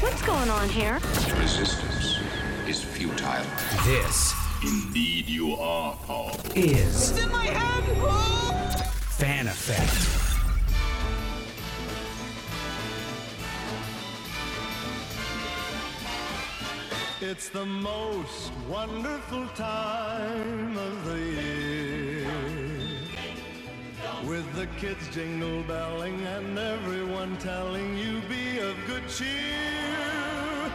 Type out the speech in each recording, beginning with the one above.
What's going on here? Resistance is futile. This Indeed, you are powerful. is Fan Effect. It's the most wonderful time of the year. With the kids jingle belling and everyone telling you be of good cheer.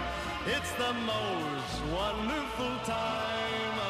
It's the most wonderful time.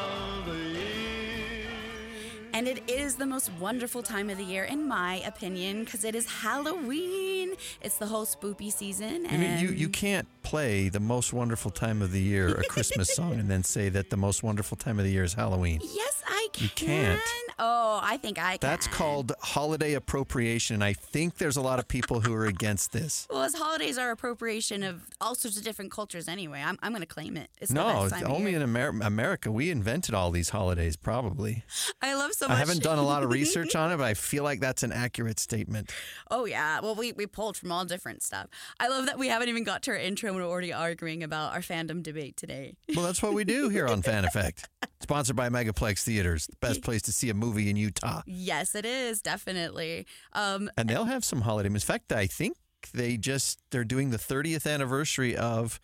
And it is the most wonderful time of the year, in my opinion, because it is Halloween. It's the whole spoopy season. I mean, you, you can't play the most wonderful time of the year, a Christmas song, and then say that the most wonderful time of the year is Halloween. Yes, I can. You can't. Oh, I think I can. That's called holiday appropriation. And I think there's a lot of people who are against this. Well, as holidays are appropriation of all sorts of different cultures anyway, I'm, I'm going to claim it. It's No, best it's time of only in Amer- America. We invented all these holidays, probably. I love so I haven't done a lot of research on it, but I feel like that's an accurate statement. Oh yeah. Well, we, we pulled from all different stuff. I love that we haven't even got to our intro and we're already arguing about our fandom debate today. Well, that's what we do here on Fan Effect. Sponsored by Megaplex Theaters, the best place to see a movie in Utah. Yes, it is definitely. Um, And they'll have some holiday. In fact, I think they just they're doing the 30th anniversary of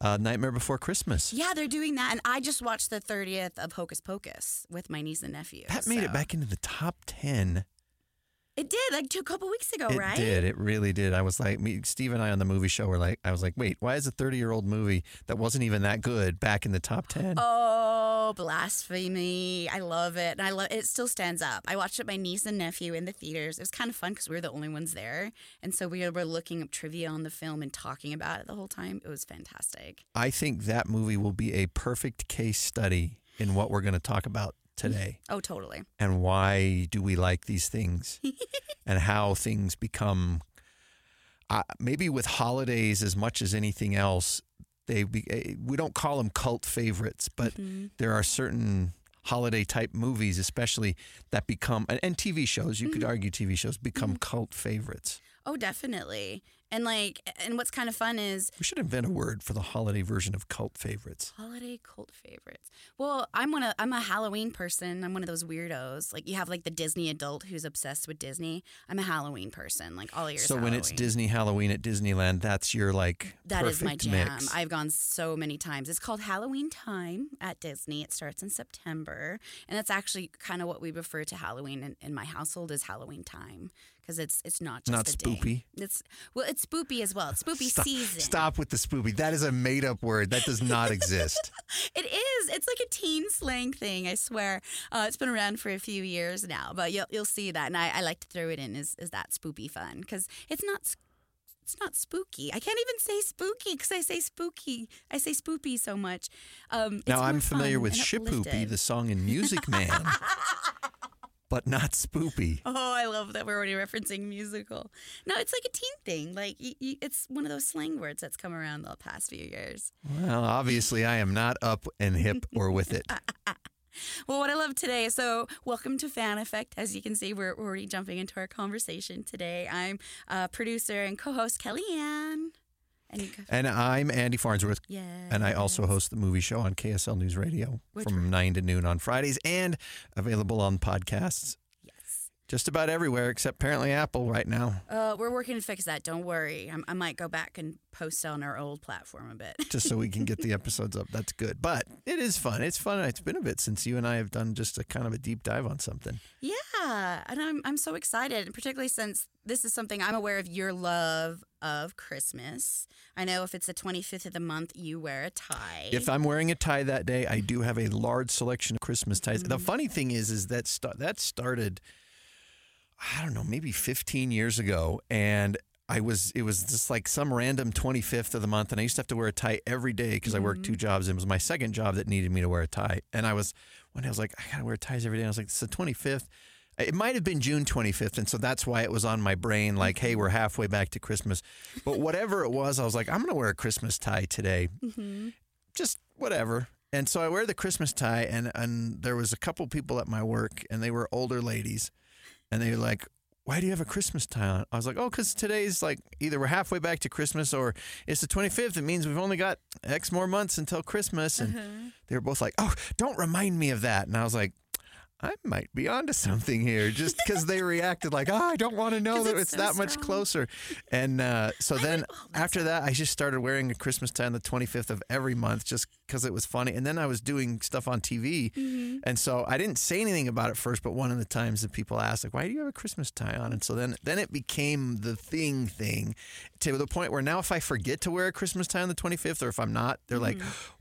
uh, Nightmare Before Christmas. yeah, they're doing that, and I just watched the 30th of Hocus Pocus with my niece and nephew. That made it back into the top 10. It did like two, a couple weeks ago, right? it right? did. It really did. I was like, me, Steve and I on the movie show were like, I was like, wait, why is a 30 year old movie that wasn't even that good back in the top 10? Oh, blasphemy! I love it, and I love it. Still stands up. I watched it with my niece and nephew in the theaters. It was kind of fun because we were the only ones there, and so we were looking up trivia on the film and talking about it the whole time. It was fantastic. I think that movie will be a perfect case study in what we're going to talk about today. Oh, totally. and why do we like these things and how things become uh, maybe with holidays as much as anything else they be, eh, we don't call them cult favorites but there are certain holiday type movies especially that become and, and TV shows you could argue TV shows become cult favorites Oh, definitely. And like, and what's kind of fun is we should invent a word for the holiday version of cult favorites holiday cult favorites. Well, I'm one of I'm a Halloween person. I'm one of those weirdos. Like you have like the Disney adult who's obsessed with Disney. I'm a Halloween person. Like all years. so when it's Disney Halloween at Disneyland that's your like That is my jam. mix. I've gone so many times. It's called Halloween Time at Disney. It starts in September, and that's actually kind of what we refer to Halloween in, in my household is Halloween Time because it's it's not just Not a day. spoopy? It's well, it's spoopy as well. It's spoopy Stop, season. stop with the spoopy. That is a made up word. That does not exist. It is. It's like a teen slang thing. I swear. Uh, it's been around for a few years now, but you'll you'll see that, and I, I like to throw it in. Is is that spoopy fun? Because it's not. It's not spooky. I can't even say spooky because I say spooky. I say spoopy so much. Um, it's now I'm familiar with Shipoopi, the song in Music Man, but not Spoopy. Oh, I love that we're already referencing musical. No, it's like a teen thing. Like it's one of those slang words that's come around the past few years. Well, obviously I am not up and hip or with it. Well, what I love today, so welcome to Fan Effect. As you can see, we're already jumping into our conversation today. I'm uh, producer and co-host KellieAnn. And you go, And I'm Andy Farnsworth. yeah. And I also host the movie show on KSL News Radio Which from 9 to noon on Fridays and available on podcasts Yes. just about everywhere except apparently Apple right now. Uh, we're working to fix that. Don't worry. I'm, I might go back and post on our old platform a bit. Just so we can get the episodes up. That's good. But it is fun. It's fun. It's been a bit since you and I have done just a kind of a deep dive on something. Yeah, and I'm I'm so excited, and particularly since this is something I'm aware of your love of Christmas. I know if it's the 25th of the month, you wear a tie. If I'm wearing a tie that day, I do have a large selection of Christmas ties. Mm-hmm. The funny thing is, is that st- that started, I don't know, maybe 15 years ago, and I was it was just like some random 25th of the month, and I used to have to wear a tie every day because I worked two Mm-hmm. jobs. And it was my second job that needed me to wear a tie, and I was one day I was like, I gotta wear ties every day. And I was like, it's the 25th. It might have been June 25th, and so that's why it was on my brain. Like, hey, we're halfway back to Christmas. But whatever it was, I was like, I'm gonna wear a Christmas tie today just whatever. And so I wear the Christmas tie, and and there was a couple people at my work, and they were older ladies, and they were like, why do you have a Christmas tie on? I was like, oh, because today's like either we're halfway back to Christmas or it's the 25th. It means we've only got X more months until Christmas. And Uh-huh. they were both like, oh, don't remind me of that. And I was like, I might be onto something here just because they reacted like, oh, I don't want to know that it's it's so that much closer. And uh, so then oh, after that, I just started wearing a Christmas tie on the 25th of every month just because it was funny. And then I was doing stuff on TV. Mm-hmm. And so I didn't say anything about it first, but one of the times that people asked, like, why do you have a Christmas tie on? And so then, then it became the thing thing to the point where now if I forget to wear a Christmas tie on the 25th or if I'm not, they're like,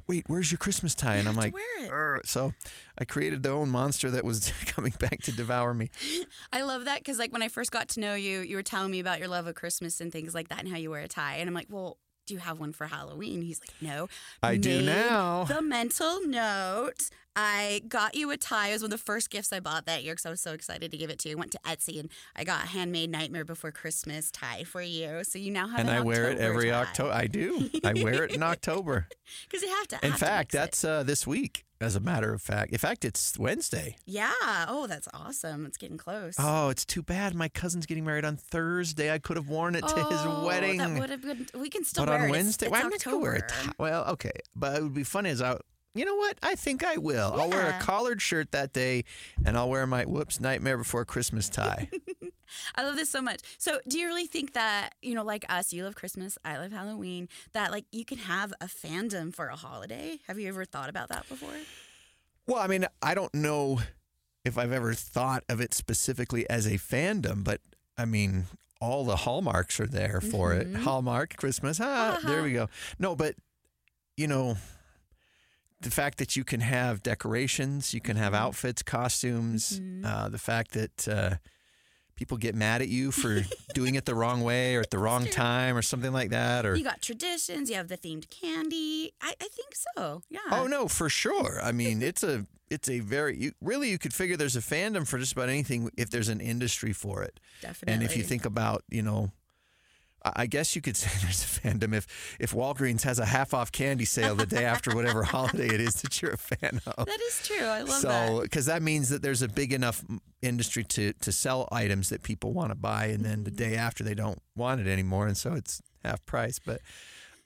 wait, where's your Christmas tie? And I'm Mm-hmm. like, to wear it. So I created the own monster that was coming back to devour me. I love that because, like, when I first got to know you, you were telling me about your love of Christmas and things like that and how you wear a tie. And I'm like, well, do you have one for Halloween? He's like, no. I do now. The mental note. I got you a tie. It was one of the first gifts I bought that year because I was so excited to give it to you. I went to Etsy and I got a handmade Nightmare Before Christmas tie for you. So you now have And an I wear it every October. I do. I wear it in October. Because you have to. In have to fact, it. that's uh, this week, as a matter of fact. In fact, it's Wednesday. Yeah. Oh, that's awesome. It's getting close. Oh, it's too bad. My cousin's getting married on Thursday. I could have worn it to his Oh, wedding. That would have been. We can still but wear on it. Wednesday, it's well, I'm not gonna wear a tie. Well, okay, but it would be funny as I. You know what? I think I will. I'll wear a collared shirt that day, and I'll wear my whoops nightmare before Christmas tie. I love this so much. So, do you really think that, you know, like us, you love Christmas, I love Halloween, that like you can have a fandom for a holiday? Have you ever thought about that before? well, I mean, I don't know if I've ever thought of it specifically as a fandom, but I mean, all the hallmarks are there for it. Hallmark Christmas. Ah, there we go. No, but you know, the fact that you can have decorations, you can have outfits, costumes, uh, the fact that uh, people get mad at you for doing it the wrong way or at the wrong time or something like that, or You got traditions, you have the themed candy. I, I think so. Yeah. oh no, for sure. I mean, it's a it's a very you, really you could figure there's a fandom for just about anything if there's an industry for it. Definitely. And if you think about, you know, I guess you could say there's a fandom if if Walgreens has a half off candy sale the day after whatever holiday it is that you're a fan of. that is true. I love so, that. because that means that there's a big enough industry to to sell items that people want to buy, and then the day after they don't want it anymore, and so it's half price. But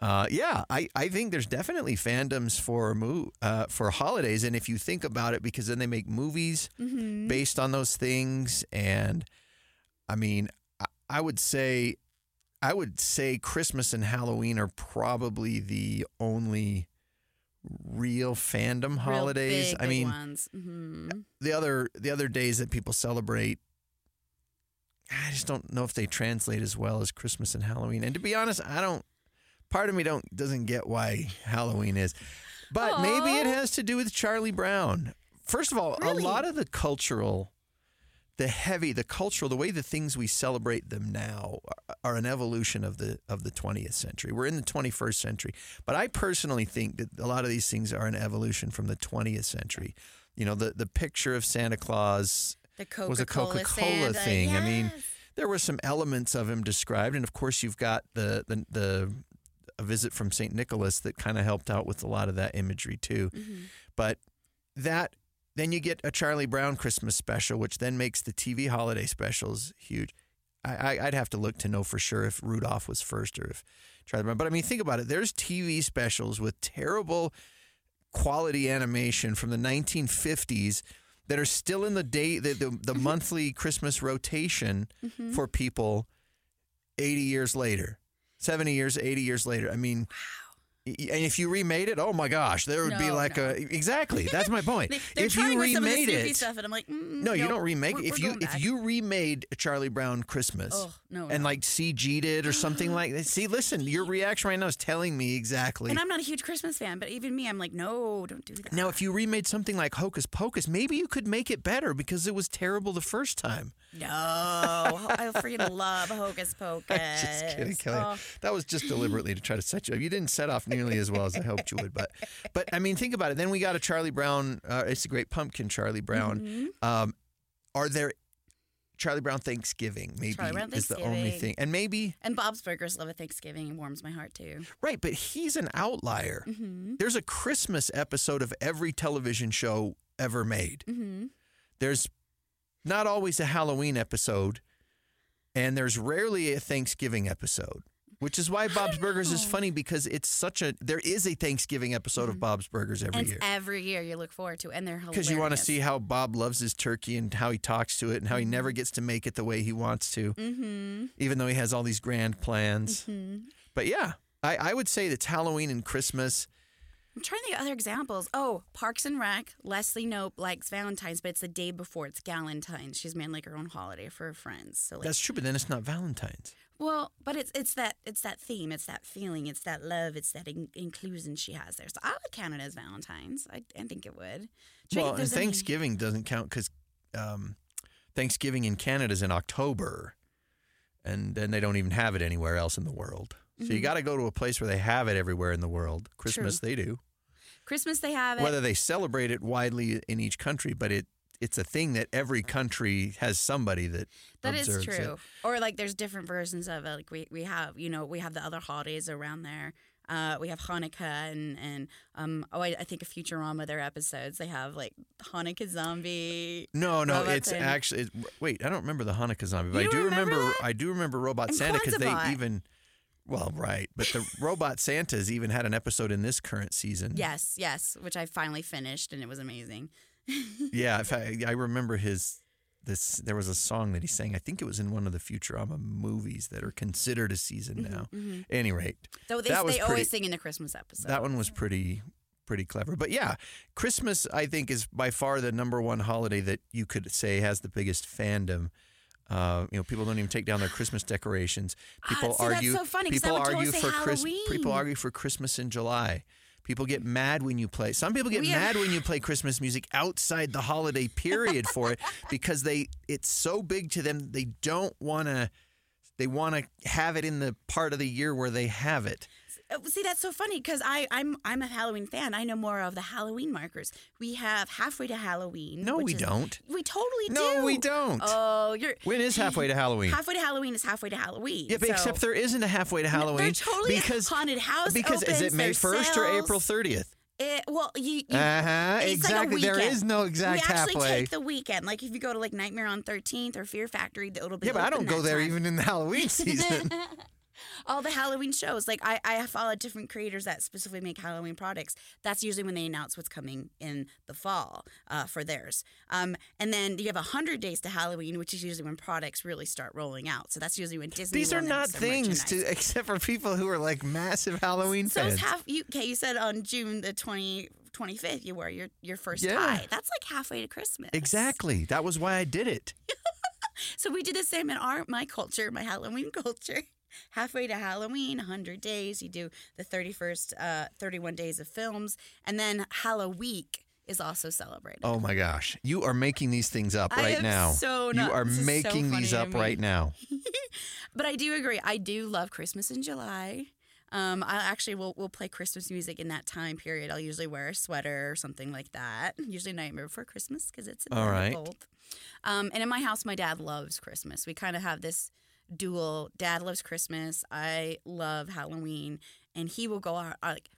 uh, yeah, I, I think there's definitely fandoms for mo- uh, for holidays, and if you think about it, because then they make movies Mm-hmm. based on those things, and I mean, I, I would say. I would say Christmas and Halloween are probably the only real fandom Real holidays. big, I mean, ones. hmm the other the other days that people celebrate I just don't know if they translate as well as Christmas and Halloween. And to be honest, I don't part of me don't doesn't get why Halloween is. But maybe it has to do with Charlie Brown. First of all, Really? a lot of the cultural the heavy, the cultural, the way the things we celebrate them now are- an evolution of the of the 20th century. We're in the 21st century, but I personally think that a lot of these things are an evolution from the 20th century. You know, the the picture of Santa Claus was a Coca Cola thing. I mean, there were some elements of him described, and of course, you've got the the the a visit from Saint Nicholas that kind of helped out with a lot of that imagery too. Mm-hmm. But that then you get a Charlie Brown Christmas special, which then makes the TV holiday specials huge. I, I, I'd have to look to know for sure if Rudolph was first or if Charlie Brown. But I mean, think about it. There's TV specials with terrible quality animation from the 1950s that are still in the day the, the, the mm-hmm. monthly Christmas rotation mm-hmm. for people 80 years later, 70 years, 80 years later. I mean, y- and if you remade it, oh my gosh, there would be like no. a exactly. That's my point. They, if you with some of the remade it, stuff, and I'm like, mm, no, you don't remake. we're- if we're you if back. you remade Charlie Brown Christmas Oh, no, and no. like CG'd it or something like that, see, listen, your reaction right now is telling me exactly. and I'm not a huge Christmas fan, but even me, I'm like, no, don't do that. Now, if you remade something like Hocus Pocus, maybe you could make it better because it was terrible the first time. No, I freaking love Hocus Pocus. Just kidding, Kelly. Oh, That was just deliberately to try to set you up. You didn't set off nearly as well as I hoped you would, but, but I mean, think about it. Then we got a Charlie Brown. Uh, it's a great pumpkin, Charlie Brown. Mm-hmm. Um, are there Charlie Brown Thanksgiving? Maybe Charlie Brown is the only thing, and maybe and Bob's Burgers love a Thanksgiving and warms my heart too. right, but he's an outlier. Mm-hmm. There's a Christmas episode of every television show ever made. Mm-hmm. There's not always a Halloween episode. and there's rarely a Thanksgiving episode. Which is why Bob's Burgers is funny because it's such a there is a Thanksgiving episode of Bob's Burgers every and year. it's every year you look forward to, and they're hilarious. because you want to see how Bob loves his turkey and how he talks to it and how he never gets to make it the way he wants to, Mm-hmm. even though he has all these grand plans. Mm-hmm. But yeah, I, I would say it's Halloween and Christmas. I'm trying to think of other examples. Oh, Parks and Rec. Leslie Knope likes Valentine's, but it's the day before. It's Galentine's. She's made like her own holiday for her friends. So like, That's true, but then it's not Valentine's. well, but it's it's that it's that theme. It's that feeling. It's that love. It's that in- inclusion she has there. So I would count it as Valentine's. I, I think it would. To Well, and there's any- Thanksgiving doesn't count because um, Thanksgiving in Canada is in October, and then they don't even have it anywhere else in the world. So you Mm-hmm. got to go to a place where they have it everywhere in the world. Christmas, they do. Christmas they have it. Whether they celebrate it widely in each country, but it it's a thing that every country has somebody that That is true. it. Or like there's different versions of it. Like we, we have, you know, we have the other holidays around there. Uh, we have Hanukkah and and um oh I, I think of Futurama their episodes they have like Hanukkah zombie. No, no, it's Santa. actually. It, wait, I don't remember the Hanukkah zombie, but You I do remember remember. I do remember Robot And Santa because they even. Well, right, but the Robot Santas even had an episode in this current season. Yes, yes, which I finally finished and it was amazing. Yeah, in fact, I remember his. This there was a song that he sang. I think it was in one of the Futurama movies that are considered a season mm-hmm, now. Mm-hmm. Any rate, Though they, That was they pretty- always sing in the Christmas episode. that one was pretty pretty clever. But yeah, Christmas I think is by far the number one holiday that you could say has the biggest fandom. Uh, you know, people don't even take down their Christmas decorations. People Ah, that's argue. so funny people argue for Chris. People argue for Christmas in July. People get mad when you play. Some people get mad when you play Christmas music outside the holiday period for it because they it's so big to them. They don't want to. They want to have it in the part of the year where they have it. Uh, See, that's so funny because I I'm I'm a Halloween fan. I know more of the Halloween markers. We have halfway to Halloween. No, we is- don't. We totally do. No, we don't. Oh, you're When is halfway to Halloween? halfway to Halloween is halfway to Halloween. Yeah, so- except there isn't a halfway to Halloween. There's totally because haunted house Because is it May first or. April thirtieth? It, well, you, you Uh huh. it's Exactly. Like weekend. is no exact halfway. we actually halfway. take the weekend. Like if you go to like Nightmare on Thirteenth or Fear Factory, it'll be yeah, but I don't go there time. even in the Halloween season. all the Halloween shows. Like I, I follow different creators that specifically make Halloween products. That's usually when they announce what's coming in the fall uh, for theirs. Um, and then you have hundred days to Halloween, which is usually when products really start rolling out. So that's usually when Disney. These are not things to, except for people who are like massive Halloween So fans. it's half. You, okay, you said on June the 20, 25th you wear your your first Yeah. tie. That's like halfway to Christmas. exactly. That was why I did it. So we do the same in our my culture, my Halloween culture. Halfway to Halloween, 100 days. You do the 31st, uh, 31 days of films. And then Halloween is also celebrated. Oh my gosh, you are making these things up I right now. so you are this is so making these up right now. But I do agree. I do love Christmas in July. Um, I actually will will play Christmas music in that time period. I'll usually wear a sweater or something like that. Usually Nightmare Before Christmas because it's in All the cold. Um, and in my house, my dad loves Christmas. We kind of have this dual. Dad loves Christmas. I love Halloween, and he will go out like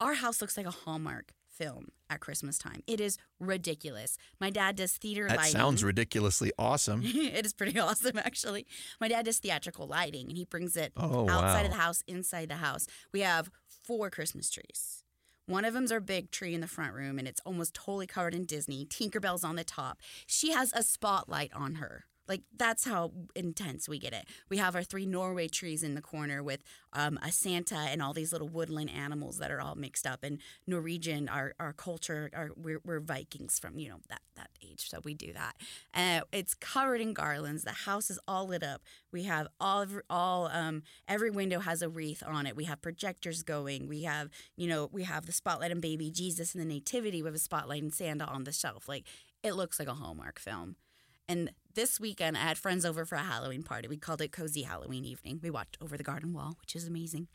our house looks like a Hallmark film at Christmas time. It is ridiculous. My dad does theater That lighting. sounds ridiculously awesome. it is pretty awesome, actually. My dad does theatrical lighting, and he brings it Oh, outside wow. of the house, inside the house. We have four Christmas trees. One of them's our big tree in the front room, and it's almost totally covered in Disney. Tinkerbell's on the top. She has a spotlight on her. Like that's how intense we get it. We have our three Norway trees in the corner with um, a Santa and all these little woodland animals that are all mixed up. And Norwegian, our our culture, our, we're, we're Vikings from you know that that age, so we do that. Uh, it's covered in garlands. The house is all lit up. We have all all um, every window has a wreath on it. We have projectors going. We have you know we have the spotlight on baby Jesus and the nativity. We have a spotlight and Santa on the shelf. Like it looks like a Hallmark film. And this weekend, I had friends over for a Halloween party. We called it Cozy Halloween Evening. We watched Over the Garden Wall, which is amazing.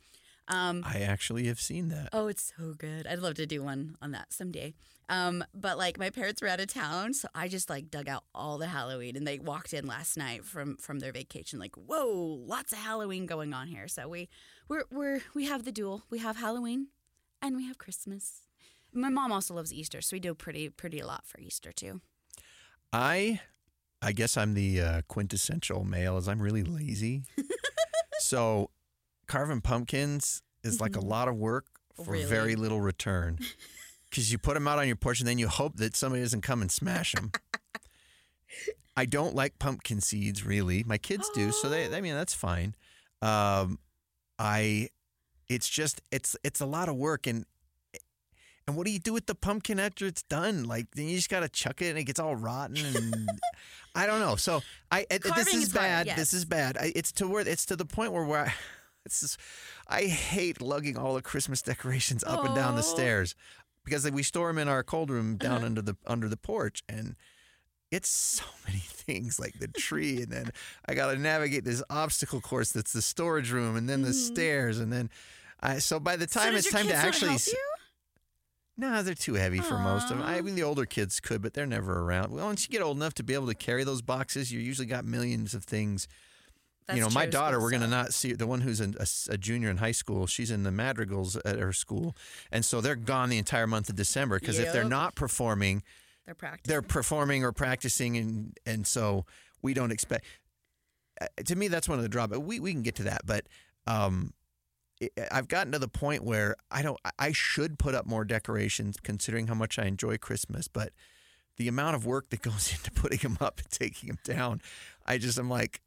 Um, I actually have seen that. oh, it's so good. I'd love to do one on that someday. Um, but like my parents were out of town, so I just like dug out all the Halloween, and they walked in last night from from their vacation. Like, whoa, lots of Halloween going on here. So we we're we're we have the duel. We have Halloween, and we have Christmas. My mom also loves Easter, so we do pretty pretty a lot for Easter too. I I guess I'm the uh, quintessential male. Is I'm really lazy. so carving pumpkins is like a lot of work for Mm-hmm. Really? very little return. Because you put them out on your porch and then you hope that somebody doesn't come and smash them. I don't like pumpkin seeds really. My kids do, so they. I mean, that's fine. Um, I. It's just it's it's a lot of work and. And what do you do with the pumpkin after it's done? Like then you just gotta chuck it and it gets all rotten and I don't know. So I this is is hard, bad. yes. This is bad. I, it's to where it's to the point where where I, it's just, I hate lugging all the Christmas decorations up and down the stairs because we store them in our cold room down Uh-huh. under the under the porch and it's so many things like the tree and then I got to navigate this obstacle course that's the storage room and then the stairs and then I so by the Mm-hmm. So time it's time to actually? No, they're too heavy for most of them. I mean, the older kids could, but they're never around. Well, once you get old enough to be able to carry those boxes, you usually got millions of things. That's you know, my daughter, we're going to not see the one who's a a, junior in high school. She's in the madrigals at her school, and so they're gone the entire month of December because if they're not performing, They're practicing. they're performing or practicing, and and so we don't expect. uh, To me, that's one of the drawbacks. We we can get to that, but um, I've gotten to the point where I don't. I- should put up more decorations, considering how much I enjoy Christmas, but the amount of work that goes into putting them up and taking them down, I just am like.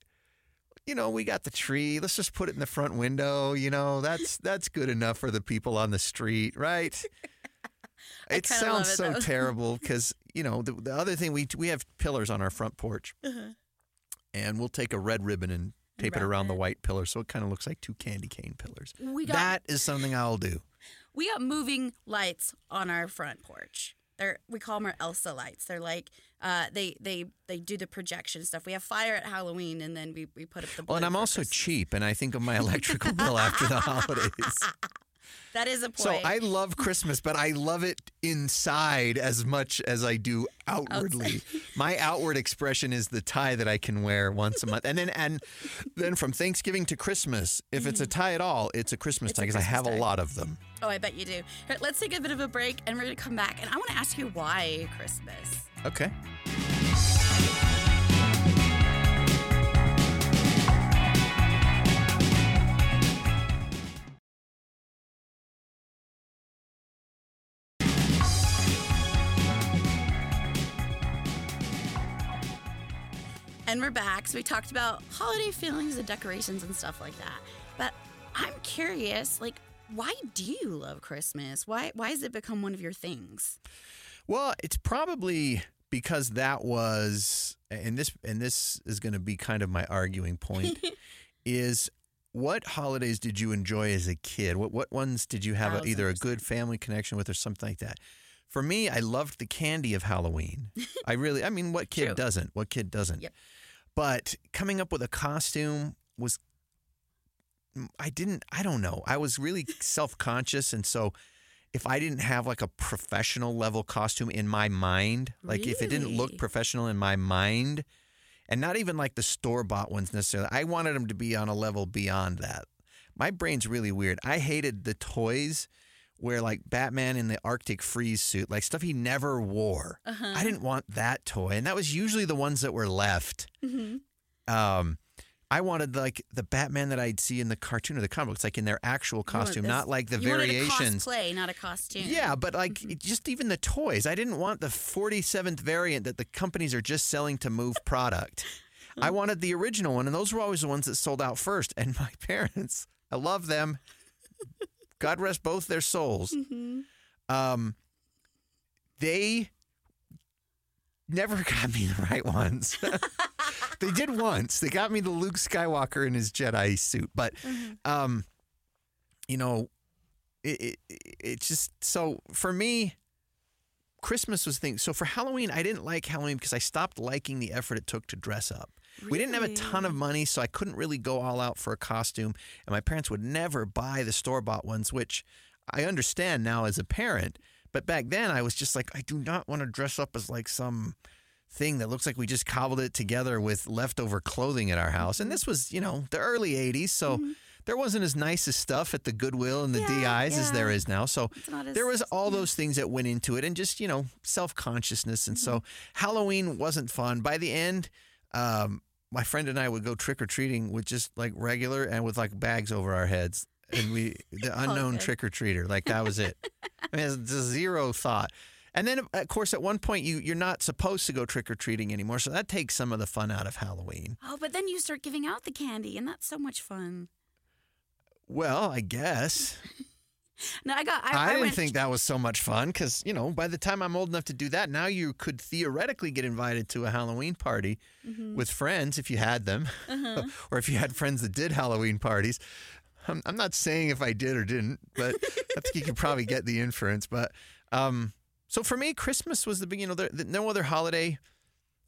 You know, we got the tree. Let's just put it in the front window. You know, that's that's good enough for the people on the street, right? It sounds it, so though. terrible because you know the, the other thing we we have pillars on our front porch, Uh-huh. and we'll take a red ribbon and tape it around the white pillar so it kind of looks like two candy cane pillars. We got that is something I'll do. we got moving lights on our front porch. They're we call them our Elsa lights. They're like uh, they they they do the projection stuff. We have fire at Halloween, and then we, we put up the. Well, and I'm also Christmas. cheap, and I think of my electrical bill after the holidays. That is a point. So I love Christmas, but I love it inside as much as I do outwardly. My outward expression is the tie that I can wear once a month, and then and then from Thanksgiving to Christmas, if it's a mm-hmm. tie at all, it's a Christmas It's tie because I have a lot of them. oh, I bet you do. All right, let's take a bit of a break, and we're gonna come back, and I want to ask you why Christmas. Okay. And we're back. So we talked about holiday feelings and decorations and stuff like that. But I'm curious, like, why do you love Christmas? Why why has it become one of your things? Well, it's probably because that was and this and this is going to be kind of my arguing point is what holidays did you enjoy as a kid? What what ones did you have a, either a good family connection with or something like that? For me, I loved the candy of Halloween. I really I mean, what kid True. doesn't? What kid doesn't? Yep. But coming up with a costume was mm, I didn't I don't know. I was really self-conscious and so if I didn't have like a professional level costume in my mind, like if it didn't look professional in my mind, and not even like the store bought ones necessarily, I wanted them to be on a level beyond that. My brain's really weird. I hated the toys where like Batman in the Arctic freeze suit, like stuff he never wore. Uh-huh. I didn't want that toy, and that was usually the ones that were left. Mm-hmm. Um, I wanted like the Batman that I'd see in the cartoon or the comic books, like in their actual costume, not like the you a variations. cosplay, not a costume. Yeah, but like it- just even the toys. I didn't want the 47th variant that the companies are just selling to move product. I wanted the original one, and those were always the ones that sold out first. And my parents, I love them. God rest both their souls. Um, they never got me the right ones. they did once. They got me the Luke Skywalker in his Jedi suit, but um, you know, it, it, it it's just so for me. Christmas was thing. So for Halloween, I didn't like Halloween because I stopped liking the effort it took to dress up. We didn't have a ton of money, so I couldn't really go all out for a costume. And my parents would never buy the store bought ones, which I understand now as a parent. But back then, I was just like, I do not want to dress up as like some thing that looks like we just cobbled it together with leftover clothing at our house. And this was, you know, the early 80s. So there wasn't as nice as stuff at the Goodwill and the Yeah, DIs as there is now. So as- there was all those things that went into it, and just you know self consciousness. And Mm-hmm. so Halloween wasn't fun. By the end, um, my friend and I would go trick or treating with just like regular and with like bags over our heads, and we the oh, unknown good. trick or treater. Like that was it. I mean, it's zero thought. And then, of course, at one point you you're not supposed to go trick or treating anymore, so that takes some of the fun out of Halloween. Oh, but then you start giving out the candy, and that's so much fun. Well, I guess. No, I got. I, I, I didn't think that was so much fun because, you know, by the time I'm old enough to do that, now you could theoretically get invited to a Halloween party Mm-hmm. with friends if you had them, Uh-huh. or if you had friends that did Halloween parties. I'm, I'm not saying if I did or didn't, but I think you could probably get the inference. But um, so for me, Christmas was the big, you know, there, no other holiday.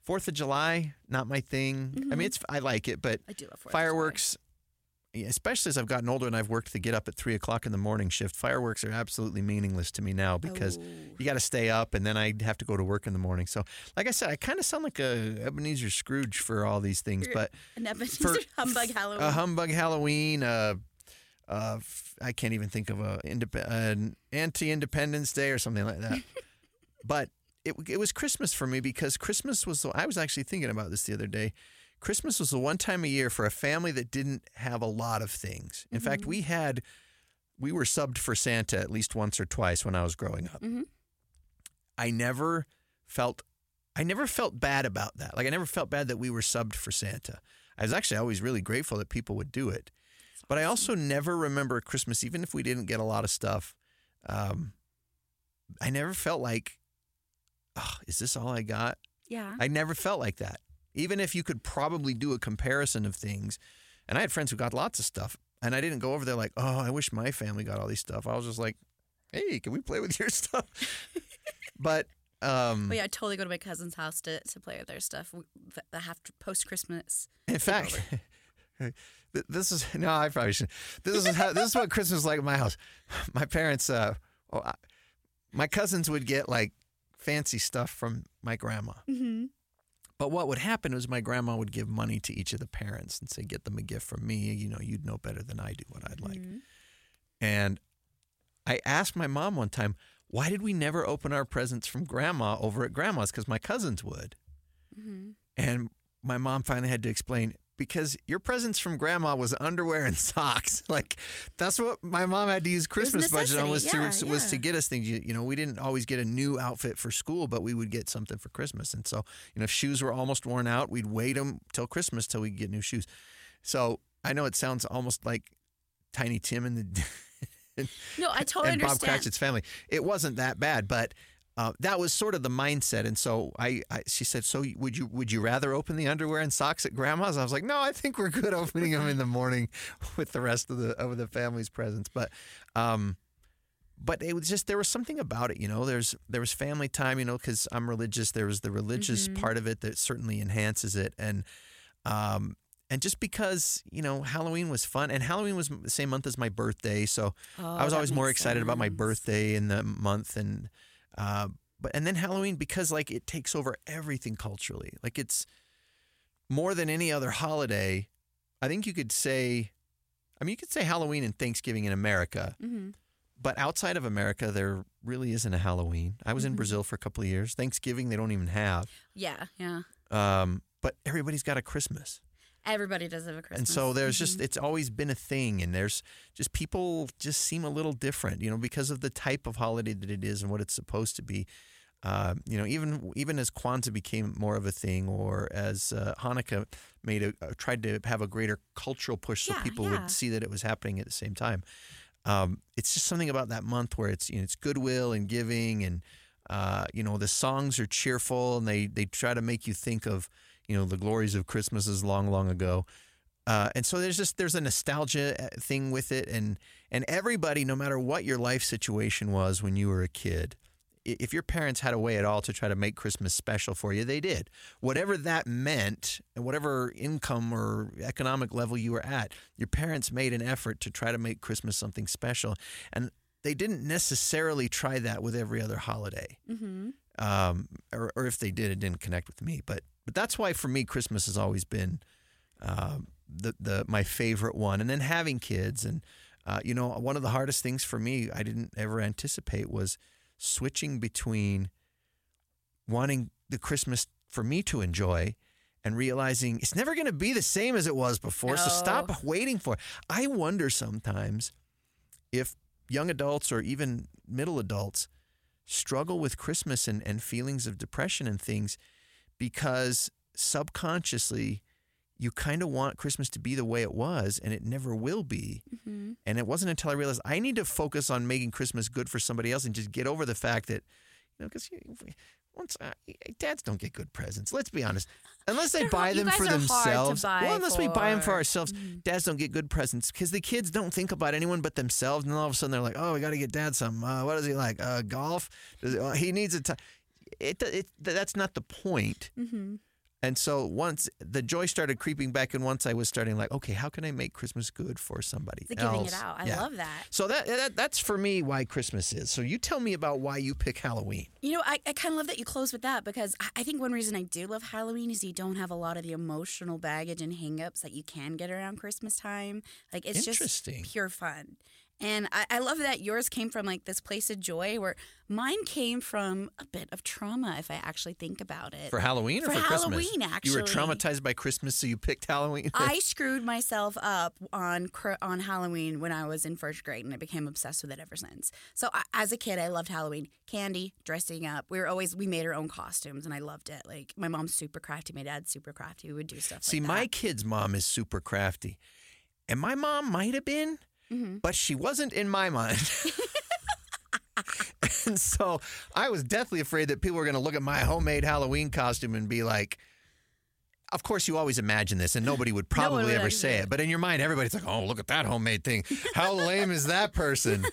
Fourth of July, not my thing. I mean, it's I like it, but Mm-hmm. I do love Fourth fireworks especially as I've gotten older and I've worked to get up at three o'clock in the morning shift, fireworks are absolutely meaningless to me now because Oh. you got to stay up and then I have to go to work in the morning. So, like I said, I kind of sound like a Ebenezer Scrooge for all these things, but An Ebenezer humbug Halloween. a humbug Halloween, uh, uh, I can't even think of a indep- an anti-Independence Day or something like that. but it it was Christmas for me because Christmas was. the- I was actually thinking about this the other day. Christmas was the one time a year for a family that didn't have a lot of things. In fact, we had we were subbed for Santa at least once or twice when I was growing up. Mhm. I never felt I never felt bad about that. Like I never felt bad that we were subbed for Santa. I was actually always really grateful that people would do it. But I also never remember Christmas, even if we didn't get a lot of stuff. Um, I never felt like, oh, is this all I got? yeah. I never felt like that. Even if you could probably do a comparison of things. And I had friends who got lots of stuff. And I didn't go over there like, oh, I wish my family got all these stuff. I was just like, hey, can we play with your stuff? but um, But yeah, I totally go to my cousin's house to, to play with their stuff. The, half post Christmas. In fact, this is no, I probably shouldn't. This is how this is what Christmas was like at my house. My parents, uh, well, I, my cousins would get like fancy stuff from my grandma. Mm-hmm. But what would happen was my grandma would give money to each of the parents and say, "Get them a gift from me. You know, you'd know better than I do what I'd like." And I asked my mom one time, "Why did we never open our presents from grandma over at grandma's? Because my cousins would." Mm-hmm. And my mom finally had to explain because your presents from grandma was underwear and socks. Like that's what my mom had to use Christmas budget on was necessity. to Yeah, was to get us things. You, you know, we didn't always get a new outfit for school, but we would get something for Christmas. And so, you know, if shoes were almost worn out, we'd wait them till Christmas till we get new shoes. So I know it sounds almost like Tiny Tim and the No, I totally and Bob understand. Cratchit's family. It wasn't that bad, but uh, that was sort of the mindset. And so I, I, she said, "So would you would you rather open the underwear and socks at grandma's?" I was like, "No, I think we're good opening them in the morning with the rest of the of the family's presents." But, um, but it was just there was something about it, you know. There's there was family time, you know, because I'm religious. There was the religious Mm-hmm. part of it that certainly enhances it, and um, and just because you know Halloween was fun, and Halloween was the same month as my birthday, so I was Oh, always more excited about my birthday in the month, and uh, but and then Halloween because like it takes over everything culturally, like it's more than any other holiday. I think you could say, I mean, you could say Halloween and Thanksgiving in America, Mhm. but outside of America, there really isn't a Halloween. I was in Mhm. Brazil for a couple of years. Thanksgiving they don't even have, Yeah, yeah. um, but everybody's got a Christmas. Everybody does have a Christmas. And so there's just Mhm. it's always been a thing and there's just people just seem a little different, you know, because of the type of holiday that it is and what it's supposed to be. Uh, you know, even even as Kwanzaa became more of a thing, or as uh, Hanukkah made a uh, tried to have a greater cultural push, so Yeah, people yeah. would see that it was happening at the same time. Um, it's just something about that month where it's you know it's goodwill and giving, and uh, you know the songs are cheerful, and they they try to make you think of you know the glories of Christmases long long ago. Uh, and so there's just there's a nostalgia uh, thing with it, and and everybody, no matter what your life situation was when you were a kid, if your parents had a way at all to try to make Christmas special for you, they did. Whatever that meant, and whatever income or economic level you were at, your parents made an effort to try to make Christmas something special, and they didn't necessarily try that with every other holiday Mhm. Um, or, or if they did, it didn't connect with me. But but that's why for me, Christmas has always been um, the the my favorite one, and then having kids, and uh, you know, one of the hardest things for me, I didn't ever anticipate was switching between wanting the Christmas for me to enjoy and realizing it's never going to be the same as it was before. So stop waiting for. it. I wonder sometimes if young adults or even middle adults struggle with Christmas and, and feelings of depression and things because subconsciously you kind of want Christmas to be the way it was and it never will be. Mm-hmm. And it wasn't until I realized I need to focus on making Christmas good for somebody else and just get over the fact that, you know, because once uh, dads don't get good presents. Let's be honest. Unless they buy them for are hard to themselves. well, unless we buy them for for. ourselves, dads don't get good presents because the kids don't think about anyone but themselves. And then all of a sudden they're like, "Oh, we got to get dad something. Uh, what does he like? Uh, golf? Does uh, he needs a?" T-. It, it that's not the point. Mm-hmm. And so once the joy started creeping back, and once I was starting like, okay, how can I make Christmas good for somebody The else? giving it out. I Yeah. love that. So that, that that's for me why Christmas is. So you tell me about why you pick Halloween. You know, I, I kind of love that you close with that because I, I think one reason I do love Halloween is you don't have a lot of the emotional baggage and hangups that you can get around Christmas time. Like it's just pure fun. And I, I love that yours came from like this place of joy where mine came from a bit of trauma if I actually think about it. For Halloween or For for, Christmas? Halloween, You were traumatized by Christmas, so you picked Halloween. I screwed myself up on on Halloween when I was in first grade, and I became obsessed with it ever since. So I, as a kid, I loved Halloween, candy, dressing up. We were always we made our own costumes, and I loved it. Like my mom's super crafty, my dad's super crafty. We would do stuff. See, like my kid's mom is super crafty, and my mom might have been, Mm-hmm. but she wasn't in my mind. and so I was deathly afraid that people were going to look at my homemade Halloween costume and be like. Of course, you always imagine this, and nobody would No probably would ever say it. But in your mind, everybody's like, "Oh, look at that homemade thing! How lame is that person?"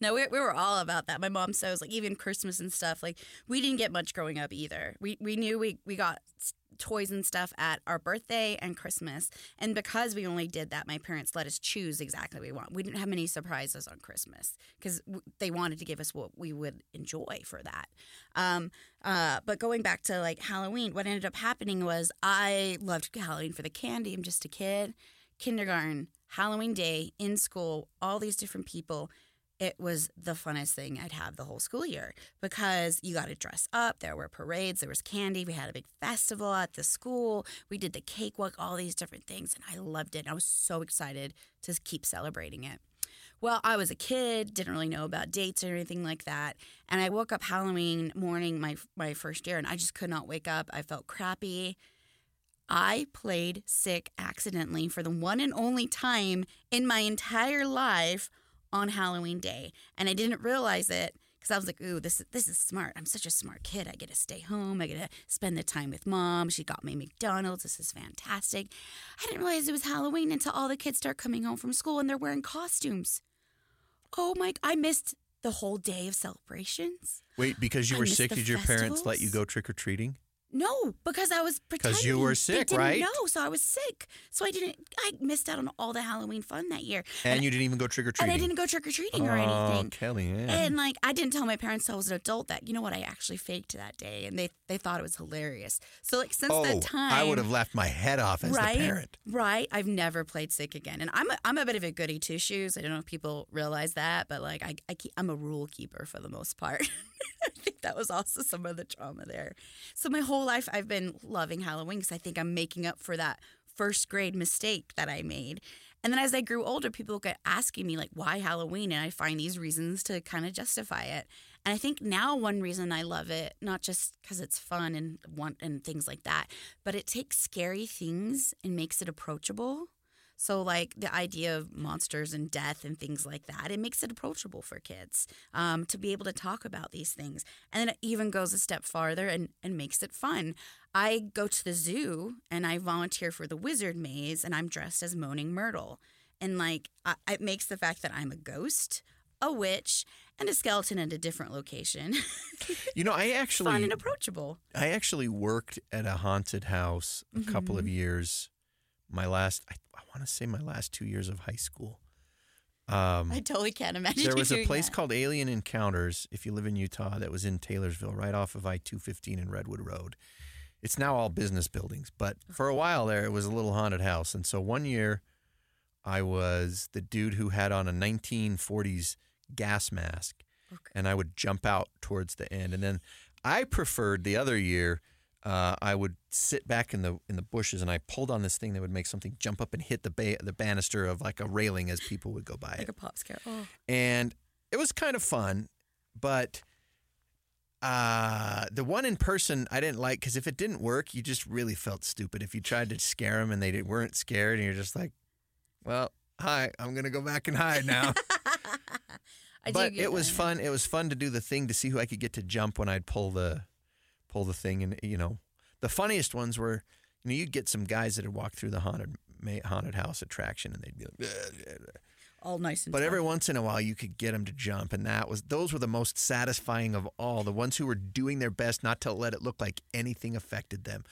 No, we, we were all about that. My mom says like even Christmas and stuff. Like we didn't get much growing up either. We we knew we we got toys and stuff at our birthday and Christmas, and because we only did that, my parents let us choose exactly what we want. We didn't have many surprises on Christmas because they wanted to give us what we would enjoy for that. Um, uh, but going back to like Halloween, what ended up happening was I loved Halloween for the candy. I'm just a kid. Kindergarten, Halloween day in school, all these different people it was the funnest thing I'd have the whole school year because you got to dress up. There were parades, there was candy. We had a big festival at the school. We did the cakewalk, all these different things, and I loved it. I was so excited to keep celebrating it. Well, I was a kid, didn't really know about dates or anything like that, and I woke up Halloween morning my my first year, and I just could not wake up. I felt crappy. I played sick accidentally for the one and only time in my entire life on Halloween day, and I didn't realize it because I was like, "Ooh, this this is smart. I'm such a smart kid. I get to stay home. I get to spend the time with mom. She got me McDonald's. This is fantastic." I didn't realize it was Halloween until all the kids start coming home from school and they're wearing costumes. Oh my! I missed the whole day of celebrations. Wait, because you I were sick, did your parents let you go trick or treating? No, because I was pretending. Because you were They sick, didn't right? No, so I was sick. So I didn't. I missed out on all the Halloween fun that year. And you didn't even go trick or and treating. I didn't go trick or treating or Oh, anything. Kelly, yeah. And like I didn't tell my parents till I was an adult that you know what I actually faked that day, and they they thought it was hilarious. So like since oh, that time, I would have laughed my head off as right, the parent. right. I've never played sick again, and I'm a, I'm a bit of a goody two shoes. I don't know if people realize that, but like I, I keep, I'm a rule keeper for the most part. I think that was also some of the trauma there. So my whole life I've been loving Halloween because I think I'm making up for that first grade mistake that I made. And then as I grew older, people kept asking me like, "Why Halloween?" And I find these reasons to kind of justify it. And I think now one reason I love it, not just because it's fun and want and things like that, but it takes scary things and makes it approachable. So like the idea of monsters and death and things like that, it makes it approachable for kids um, to be able to talk about these things. And then it even goes a step farther and, and makes it fun. I go to the zoo and I volunteer for the wizard maze and I'm dressed as Moaning Myrtle. And like I, it makes the fact that I'm a ghost, a witch, and a skeleton at a different location You know, I actually fun and approachable. I actually worked at a haunted house a couple Mm-hmm. of years. My last, I, I want to say my last two years of high school. Um, I totally can't imagine. there was a place that. called Alien Encounters, if you live in Utah, that was in Taylorsville, right off of I 215 and Redwood Road. It's now all business buildings, but for a while there, it was a little haunted house. And so one year, I was the dude who had on a 1940s gas mask, and I would jump out towards the end. And then I preferred the other year. Uh, I would sit back in the in the bushes, and I pulled on this thing that would make something jump up and hit the ba- the banister of like a railing as people would go by Like it a pop scare. Oh. and it was kind of fun, but uh, the one in person I didn't like because if it didn't work, you just really felt stupid. If you tried to scare them and they weren't scared, and you're just like, "Well, hi, I'm gonna go back and hide now." I but it was that. fun. It was fun to do the thing to see who I could get to jump when I'd pull the pull the thing, and you know, the funniest ones were. You know, you'd get some guys that had walked through the haunted haunted house attraction, and they'd be like, all nice and but every once in a while, you could get them to jump, and that was those were the most satisfying of all. The ones who were doing their best not to let it look like anything affected them.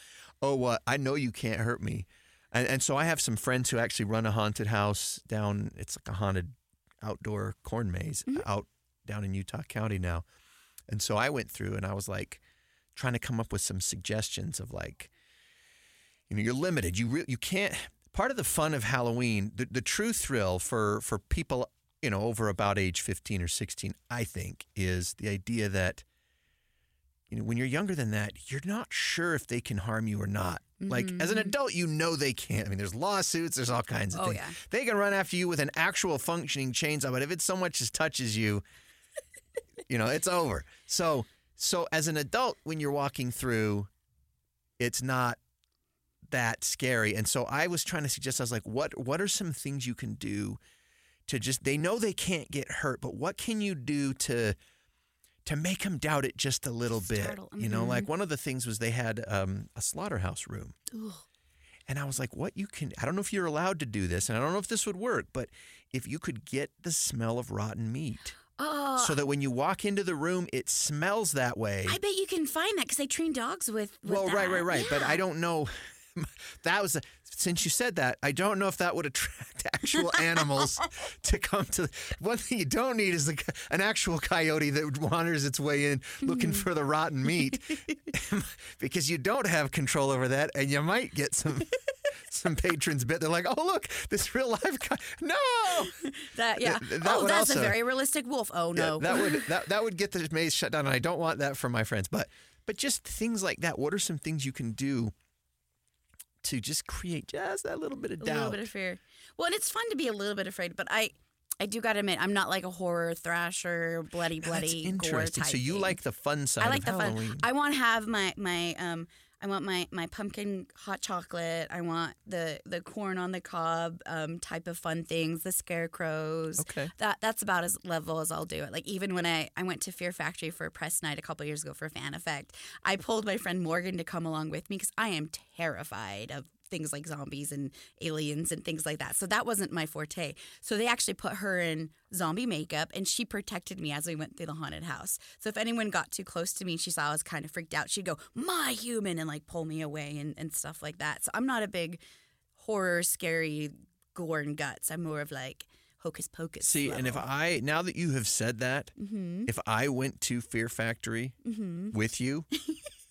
Oh, what I know you can't hurt me, and and so I have some friends who actually run a haunted house down. It's like a haunted outdoor corn maze mm-hmm. out down in Utah County now, and so I went through and I was like trying to come up with some suggestions of like you know you're limited. You re- you can't part of the fun of halloween the, the true thrill for for people you know over about age 15 or 16 i think is the idea that you know when you're younger than that you're not sure if they can harm you or not. Like as an mm-hmm. adult you know they can't. I mean there's lawsuits there's all kinds of Oh, things. yeah. they can run after you with an actual functioning chainsaw but if it so much as touches you you know it's over. So so as an adult when you're walking through it's not that scary. And so i was trying to suggest i was like what what are some things you can do to just they know they can't get hurt but what can you do to to make them doubt it just a little Startle, bit you know like one of the things was they had um, a slaughterhouse room. And I was like, what you can, I don't know if you're allowed to do this, and I don't know if this would work, but if you could get the smell of rotten meat Oh, so that when you walk into the room, it smells that way. I bet you can find that because they train dogs with. with well, right, that. right, right. But Yeah. I don't know. That was, a, since you said that, I don't know if that would attract actual animals to come to. One thing you don't need is a, an actual coyote that wanders its way in looking Mm-hmm. for the rotten meat because you don't have control over that and you might get some. Some patrons bit. They're like, "Oh, look, this real life guy." No, That yeah. Th- that oh, that's also- a very realistic wolf. Oh Yeah, no. that would that, that would get the maze shut down, and I don't want that for my friends. But but just things like that. What are some things you can do to just create just that little bit of doubt, a little bit of fear. Well, and it's fun to be a little bit afraid, but I. I do gotta admit, I'm not like a horror thrasher, bloody, That's bloody, gore interesting. type. So you thing. like the fun side I like of the Halloween? fun. I want to have my my um. I want my my pumpkin hot chocolate. I want the the corn on the cob um type of fun things. The scarecrows. Okay. That that's about as level as I'll do it. Like even when I I went to Fear Factory for a press night a couple years ago for Fan Effect, I pulled my friend Morgan to come along with me because I am terrified of things like zombies and aliens and things like that. So that wasn't my forte. So they actually put her in zombie makeup and she protected me as we went through the haunted house. So if anyone got too close to me and she saw I was kind of freaked out, she'd go, My human and like pull me away and, and stuff like that. So I'm not a big horror, scary gore and guts. I'm more of like hocus pocus. See, and if. I now that you have said that, Mm-hmm. if I went to Fear Factory with you,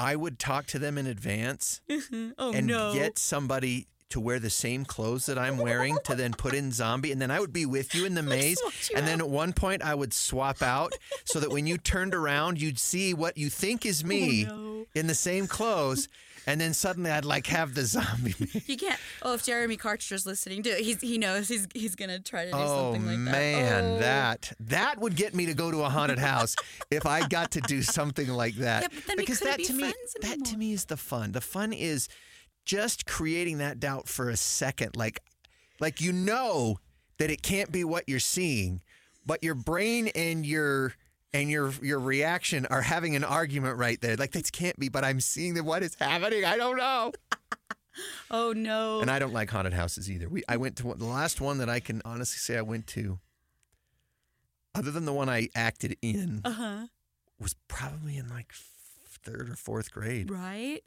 I would talk to them in advance oh and no. get somebody to wear the same clothes that I'm wearing to then put in zombie and then I would be with you in the maze and then at one point I would swap out so that when you turned around you'd see what you think is me Oh, no. in the same clothes and then suddenly I'd like have the zombie. You can't. Oh, if Jeremy Carter's listening, do he's he knows he's he's gonna try to do Oh something like that. man, Oh. that that would get me to go to a haunted house if I got to do something like that. Yeah, but then because that be to me, friends that to me is the fun. The fun is just creating that doubt for a second, like like you know that it can't be what you're seeing, but your brain and your and your your reaction are having an argument right there. Like this can't be, but I'm seeing that what is happening. I don't know. Oh no. And I don't like haunted houses either. We I went to one, the last one that I can honestly say I went to, other than the one I acted in, uh huh. was probably in like third or fourth grade. Right.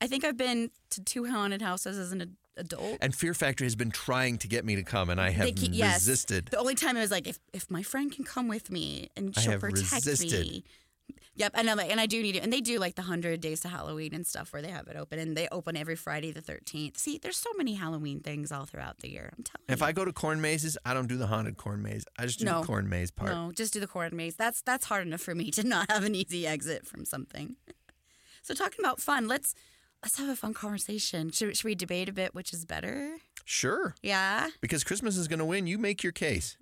I think I've been to two haunted houses as an adult. And Fear Factory has been trying to get me to come, and I have keep- yes. resisted. The only time I was like, if if my friend can come with me and she'll have protect resisted. me, Yep, and I'm like, and I do need it, and they do like the hundred days to Halloween and stuff where they have it open, and they open every Friday the thirteenth. See, there's so many Halloween things all throughout the year. I'm telling you. If you. I go to corn mazes, I don't do the haunted corn maze. I just do No. the corn maze part. No, just do the corn maze. That's that's hard enough for me to not have an easy exit from something. so talking about fun, let's let's have a fun conversation. Should, should we debate a bit which is better? Sure. Yeah, Because Christmas is going to win. You make your case.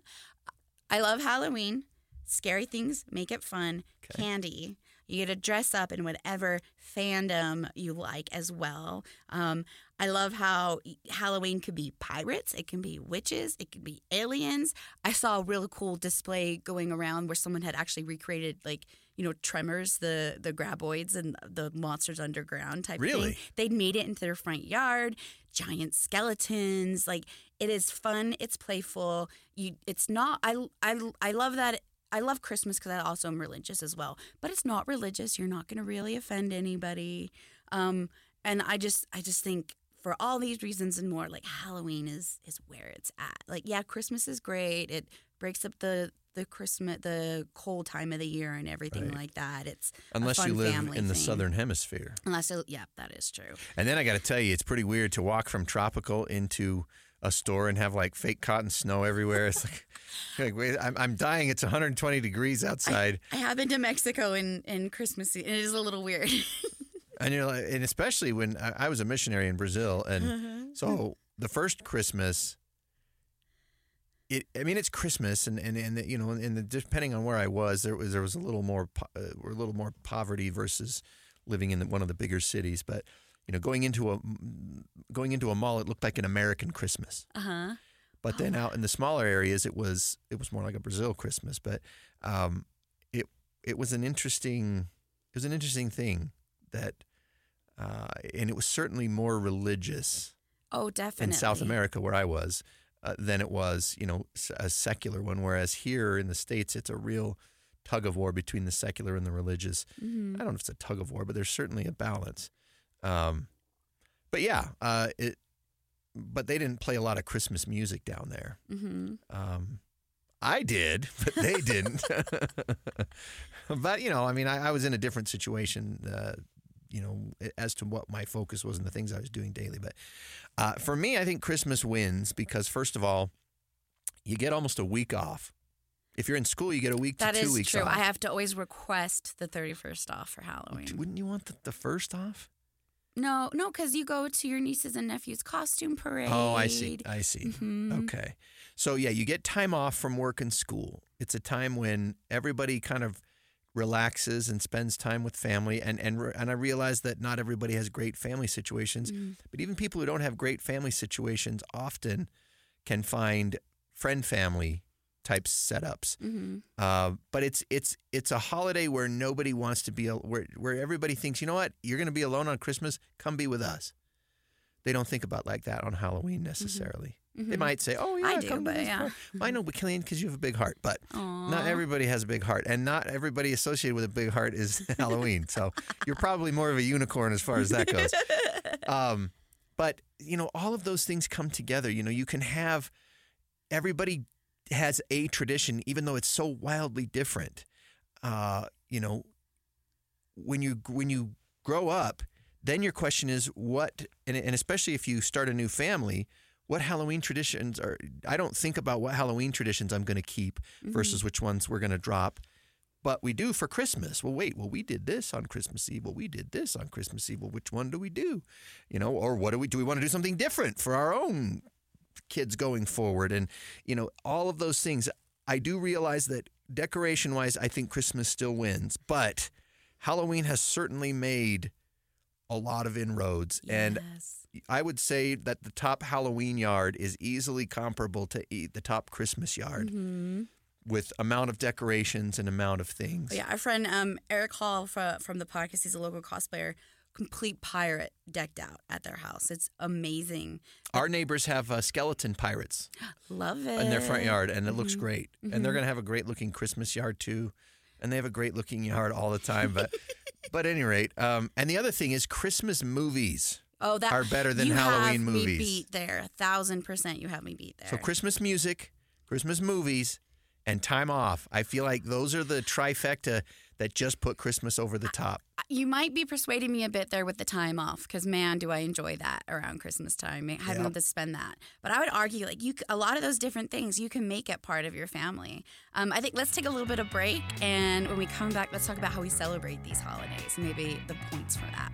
I love Halloween. Scary things make it fun. Candy. You get to dress up in whatever fandom you like as well. Um, I love how Halloween could be pirates, it can be witches, it could be aliens. I saw a really cool display going around where someone had actually recreated like you know Tremors, the the graboids and the monsters underground type Really? thing. They'd made it into their front yard, giant skeletons. Like it is fun. It's playful. You, it's not. I, I, I love that. I love Christmas because I also am religious as well. But it's not religious. You're not going to really offend anybody. Um, and I just, I just think for all these reasons and more, like Halloween is is where it's at. Like, yeah, Christmas is great. It breaks up the the Christmas, the cold time of the year and everything Right. like that. It's a Unless you live in the thing. southern hemisphere. Unless, it, yeah, that is true. And then I got to tell you, it's pretty weird to walk from tropical into a store and have like fake cotton snow everywhere. It's like, like wait, I'm, I'm dying. It's 120 degrees outside. I have been to Mexico in in Christmas. and It is a little weird. And you're like, and especially when I, I was a missionary in Brazil, and Mm-hmm. so the first Christmas, it I mean it's Christmas, and and and you know, and the, depending on where I was, there was there was a little more po- uh, a little more poverty versus living in one of the bigger cities, but. You know, going into a going into a mall, it looked like an American Christmas. Uh huh. But then out in the smaller areas, it was it was more like a Brazil Christmas. But um, it it was an interesting it was an interesting thing that, uh, and it was certainly more religious Oh, definitely. in South America where I was uh, than it was you know a secular one. Whereas here in the states, it's a real tug of war between the secular and the religious. Mm-hmm. I don't know if it's a tug of war, but there's certainly a balance. Um, but yeah, uh, it. But they didn't play a lot of Christmas music down there. Mm-hmm. Um, I did, but they didn't. but you know, I mean, I, I was in a different situation. Uh, you know, as to what my focus was and the things I was doing daily. But uh, for me, I think Christmas wins because first of all, you get almost a week off. If you're in school, you get a week That to two is weeks true. off. I have to always request the 31st off for Halloween. Wouldn't you want the, the first off? No, no, because you go to your nieces and nephews' costume parade. Oh, I see. I see. Mhm. Okay. So, yeah, you get time off from work and school. It's a time when everybody kind of relaxes and spends time with family. And, and, and I realize that not everybody has great family situations, Mm. but even people who don't have great family situations often can find friend family type setups. Mhm. Uh, but it's it's it's a holiday where nobody wants to be where where everybody thinks you know what you're going to be alone on Christmas come be with us. They don't think about like that on Halloween necessarily. They might say, "Oh yeah, Mm-hmm. I do, come to this yeah. party." I know, but KellieAnn, because you have a big heart. But Aw. not everybody has a big heart, and not everybody associated with a big heart is Halloween. So you're probably more of a unicorn as far as that goes. Um, but you know, all of those things come together. You know, you can have everybody has a tradition, even though it's so wildly different. Uh, you know, when you when you grow up, then your question is what, and, and especially if you start a new family, what Halloween traditions are? I don't think about what Halloween traditions I'm going to keep mm-hmm. versus which ones we're going to drop. But we do for Christmas. Well, wait. Well, we did this on Christmas Eve. Well, we did this on Christmas Eve. Well, which one do we do? You know, or what do we do? We want to do something different for our own kids going forward, and you know, all of those things. I do realize that decoration wise, I think Christmas still wins, but Halloween has certainly made a lot of inroads, and Yes. I would say that the top Halloween yard is easily comparable to the top Christmas yard Mm-hmm. with amount of decorations and amount of things. Yeah, our friend um, Eric Hall from, from the podcast, he's a local cosplayer, complete pirate decked out at their house. It's amazing. Our neighbors have uh, skeleton pirates Love it. in their front yard, and it looks Mm-hmm. great. And they're going to have a great looking Christmas yard too. And they have a great looking yard all the time. But, but at any rate, um, and the other thing is Christmas movies. Oh, that are better than you Halloween have movies. Me beat there, a thousand percent. You have me beat there. So Christmas music, Christmas movies, and time off. I feel like those are the trifecta that just put Christmas over the top. You might be persuading me a bit there with the time off, because man, do I enjoy that around Christmas time, having Yep. to spend that. But I would argue, like you, a lot of those different things you can make it part of your family. Um, I think let's take a little bit of break, and when we come back, let's talk about how we celebrate these holidays, maybe the points for that.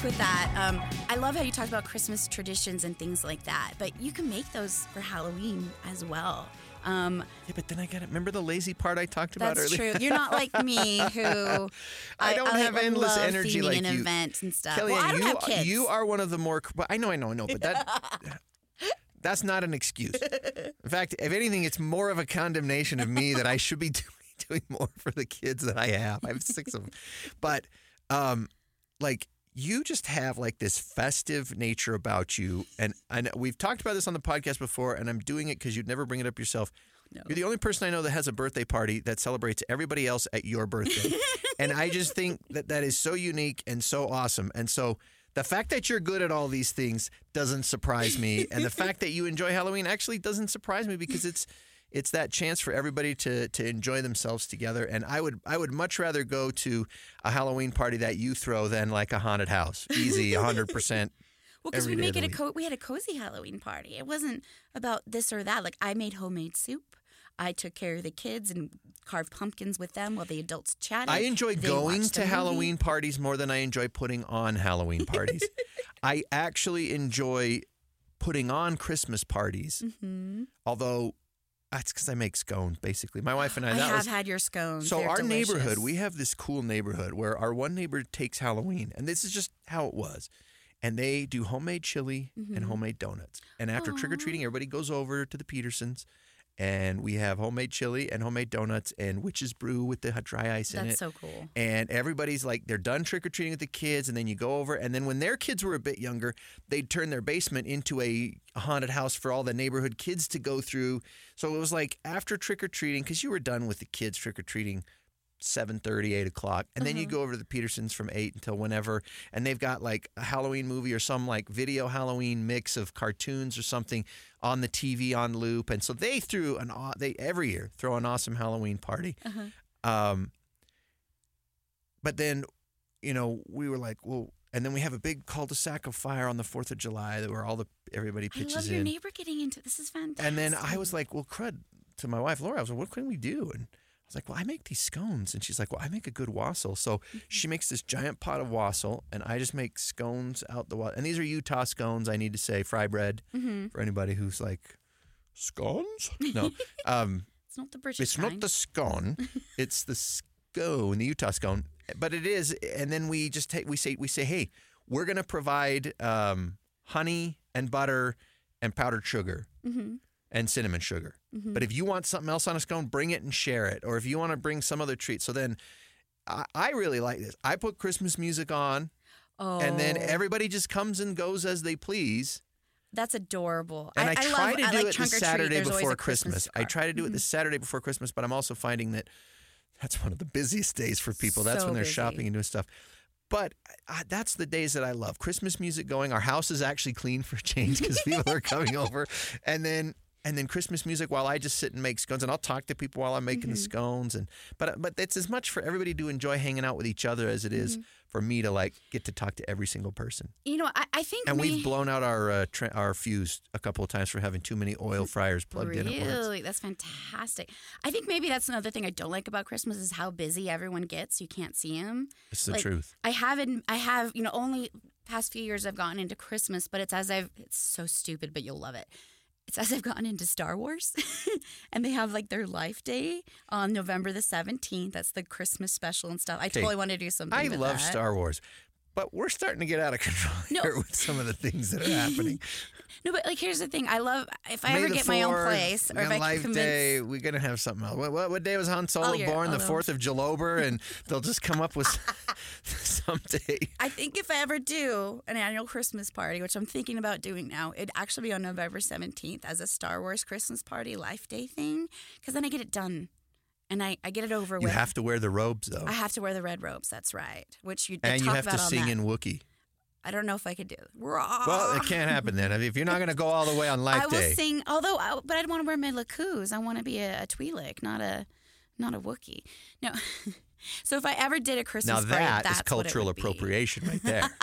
Back with that. Um, I love how you talked about Christmas traditions and things like that, but you can make those for Halloween as well. Um, Yeah, but then I got it. Remember the lazy part I talked about that's earlier? true. You're not like me, who I don't have like, endless love energy like you. events and stuff. KellieAnn, well, I don't you, have kids. you are one of the more. I know, I know, I know, but that that's not an excuse. In fact, if anything, it's more of a condemnation of me that I should be doing, doing more for the kids that I have. I have six of them, but um, like you just have like this festive nature about you, and and we've talked about this on the podcast before, and I'm doing it because you'd never bring it up yourself. You're the only person I know that has a birthday party that celebrates everybody else at your birthday. and I just think that that is so unique and so awesome. And so the fact that you're good at all these things doesn't surprise me. And the fact that you enjoy Halloween actually doesn't surprise me because it's it's that chance for everybody to to enjoy themselves together. And I would I would much rather go to a Halloween party that you throw than like a haunted house. Easy, hundred percent. Well, because we make it a co- we had a cozy Halloween party. It wasn't about this or that. Like I made homemade soup. I took care of the kids and carved pumpkins with them while the adults chatted. I enjoy They going to movie. Halloween parties more than I enjoy putting on Halloween parties. I actually enjoy putting on Christmas parties, Mm-hmm. although that's because I make scones. Basically, my wife and I. I that have was, had your scones. so They're our neighborhood, we have this cool neighborhood where our one neighbor takes Halloween, and this is just how it was. And they do homemade chili Mm-hmm. and homemade donuts. And after trick or treating, everybody goes over to the Petersons, and we have homemade chili and homemade donuts and witch's brew with the dry ice in it. That's so cool. And everybody's like, they're done trick or treating with the kids, and then you go over, and then when their kids were a bit younger, they'd turn their basement into a haunted house for all the neighborhood kids to go through. So it was like after trick or treating, because you were done with the kids trick or treating. 7.30 8 o'clock and then you mm-hmm. go over to the petersons from 8 until whenever and they've got like a halloween movie or some like video halloween mix of cartoons or something on the tv on loop and so they threw an they every year throw an awesome halloween party um, but then, you know, we were like, well, and then we have a big cul-de-sac of fire on the Fourth of July that where all the everybody pitches in. I love your in. neighbor getting into this. Is fantastic. And then I was like, well, crud to my wife Laura. I was like, what can we do? And was like, well, I make these scones, and she's like, well, I make a good wassail. So she makes this giant pot of wassail, and I just make scones out the wassail. And these are Utah scones. I need to say, fry bread Mm-hmm. for anybody who's like, scones? No. um, it's not the British it's not the scone, it's the scone, the Utah scone. But it is, and then we just take we say we say, hey, we're gonna provide um, honey and butter and powdered sugar Mm-hmm. And cinnamon sugar. Mm-hmm. But if you want something else on a scone, bring it and share it. Or if you want to bring some other treat, so then. I I really like this. I put Christmas music on, oh, and then oh. everybody just comes and goes as they please. that's adorable. And I, I, try love, to I do like it the trunk. Saturday before a Christmas. I try to do it the mm-hmm. Saturday before Christmas, but I'm also finding that that's one of the busiest days for people. That's So when they're busy. shopping and doing stuff. But I, that's the days that I love. Christmas music going. Our house is actually clean for change because people are coming over, and then and then Christmas music while I just sit and make scones, and I'll talk to people while I'm making Mm-hmm. the scones. And but but it's as much for everybody to enjoy hanging out with each other as it is Mm-hmm. for me to like get to talk to every single person. You know, I, I think And we, we've blown out our uh, tra- our fuse a couple of times for having too many oil fryers plugged in at. Really? That's fantastic. I think maybe that's another thing I don't like about Christmas is how busy everyone gets. You can't see them. It's the Like, truth. I haven't. I have. You know, only past few years I've gotten into Christmas, but it's as I've. It's so stupid, but you'll love it. It's as I've gotten into Star Wars, and they have like their Life Day on November the seventeenth. That's the Christmas special and stuff. I totally want to do something. I love that. Star Wars, But we're starting to get out of control No. here with some of the things that are happening. No, but like here's the thing. I love if I May ever get my own place, or if I can Life convince. Day, we're gonna have something else. What, what, what day was Han Solo oh, year, born? The oh, fourth of Jalober, and they'll just come up with someday. I think if I ever do an annual Christmas party, which I'm thinking about doing now, it'd actually be on November 17th as a Star Wars Christmas party Life Day thing, because then I get it done and I, I get it over You with. You have to wear the robes though, I have to wear the red robes. That's right. Which you and you have to sing that. in Wookiee. I don't know if I could do. it. Well, it can't happen then. I mean, if you're not going to go all the way on Life I will Day, sing, although, I, but I'd want to wear my lekku. I want to be a, a Twi'lek, not a, not a Wookiee. No. so if I ever did a Christmas now party, that that's is cultural appropriation right there.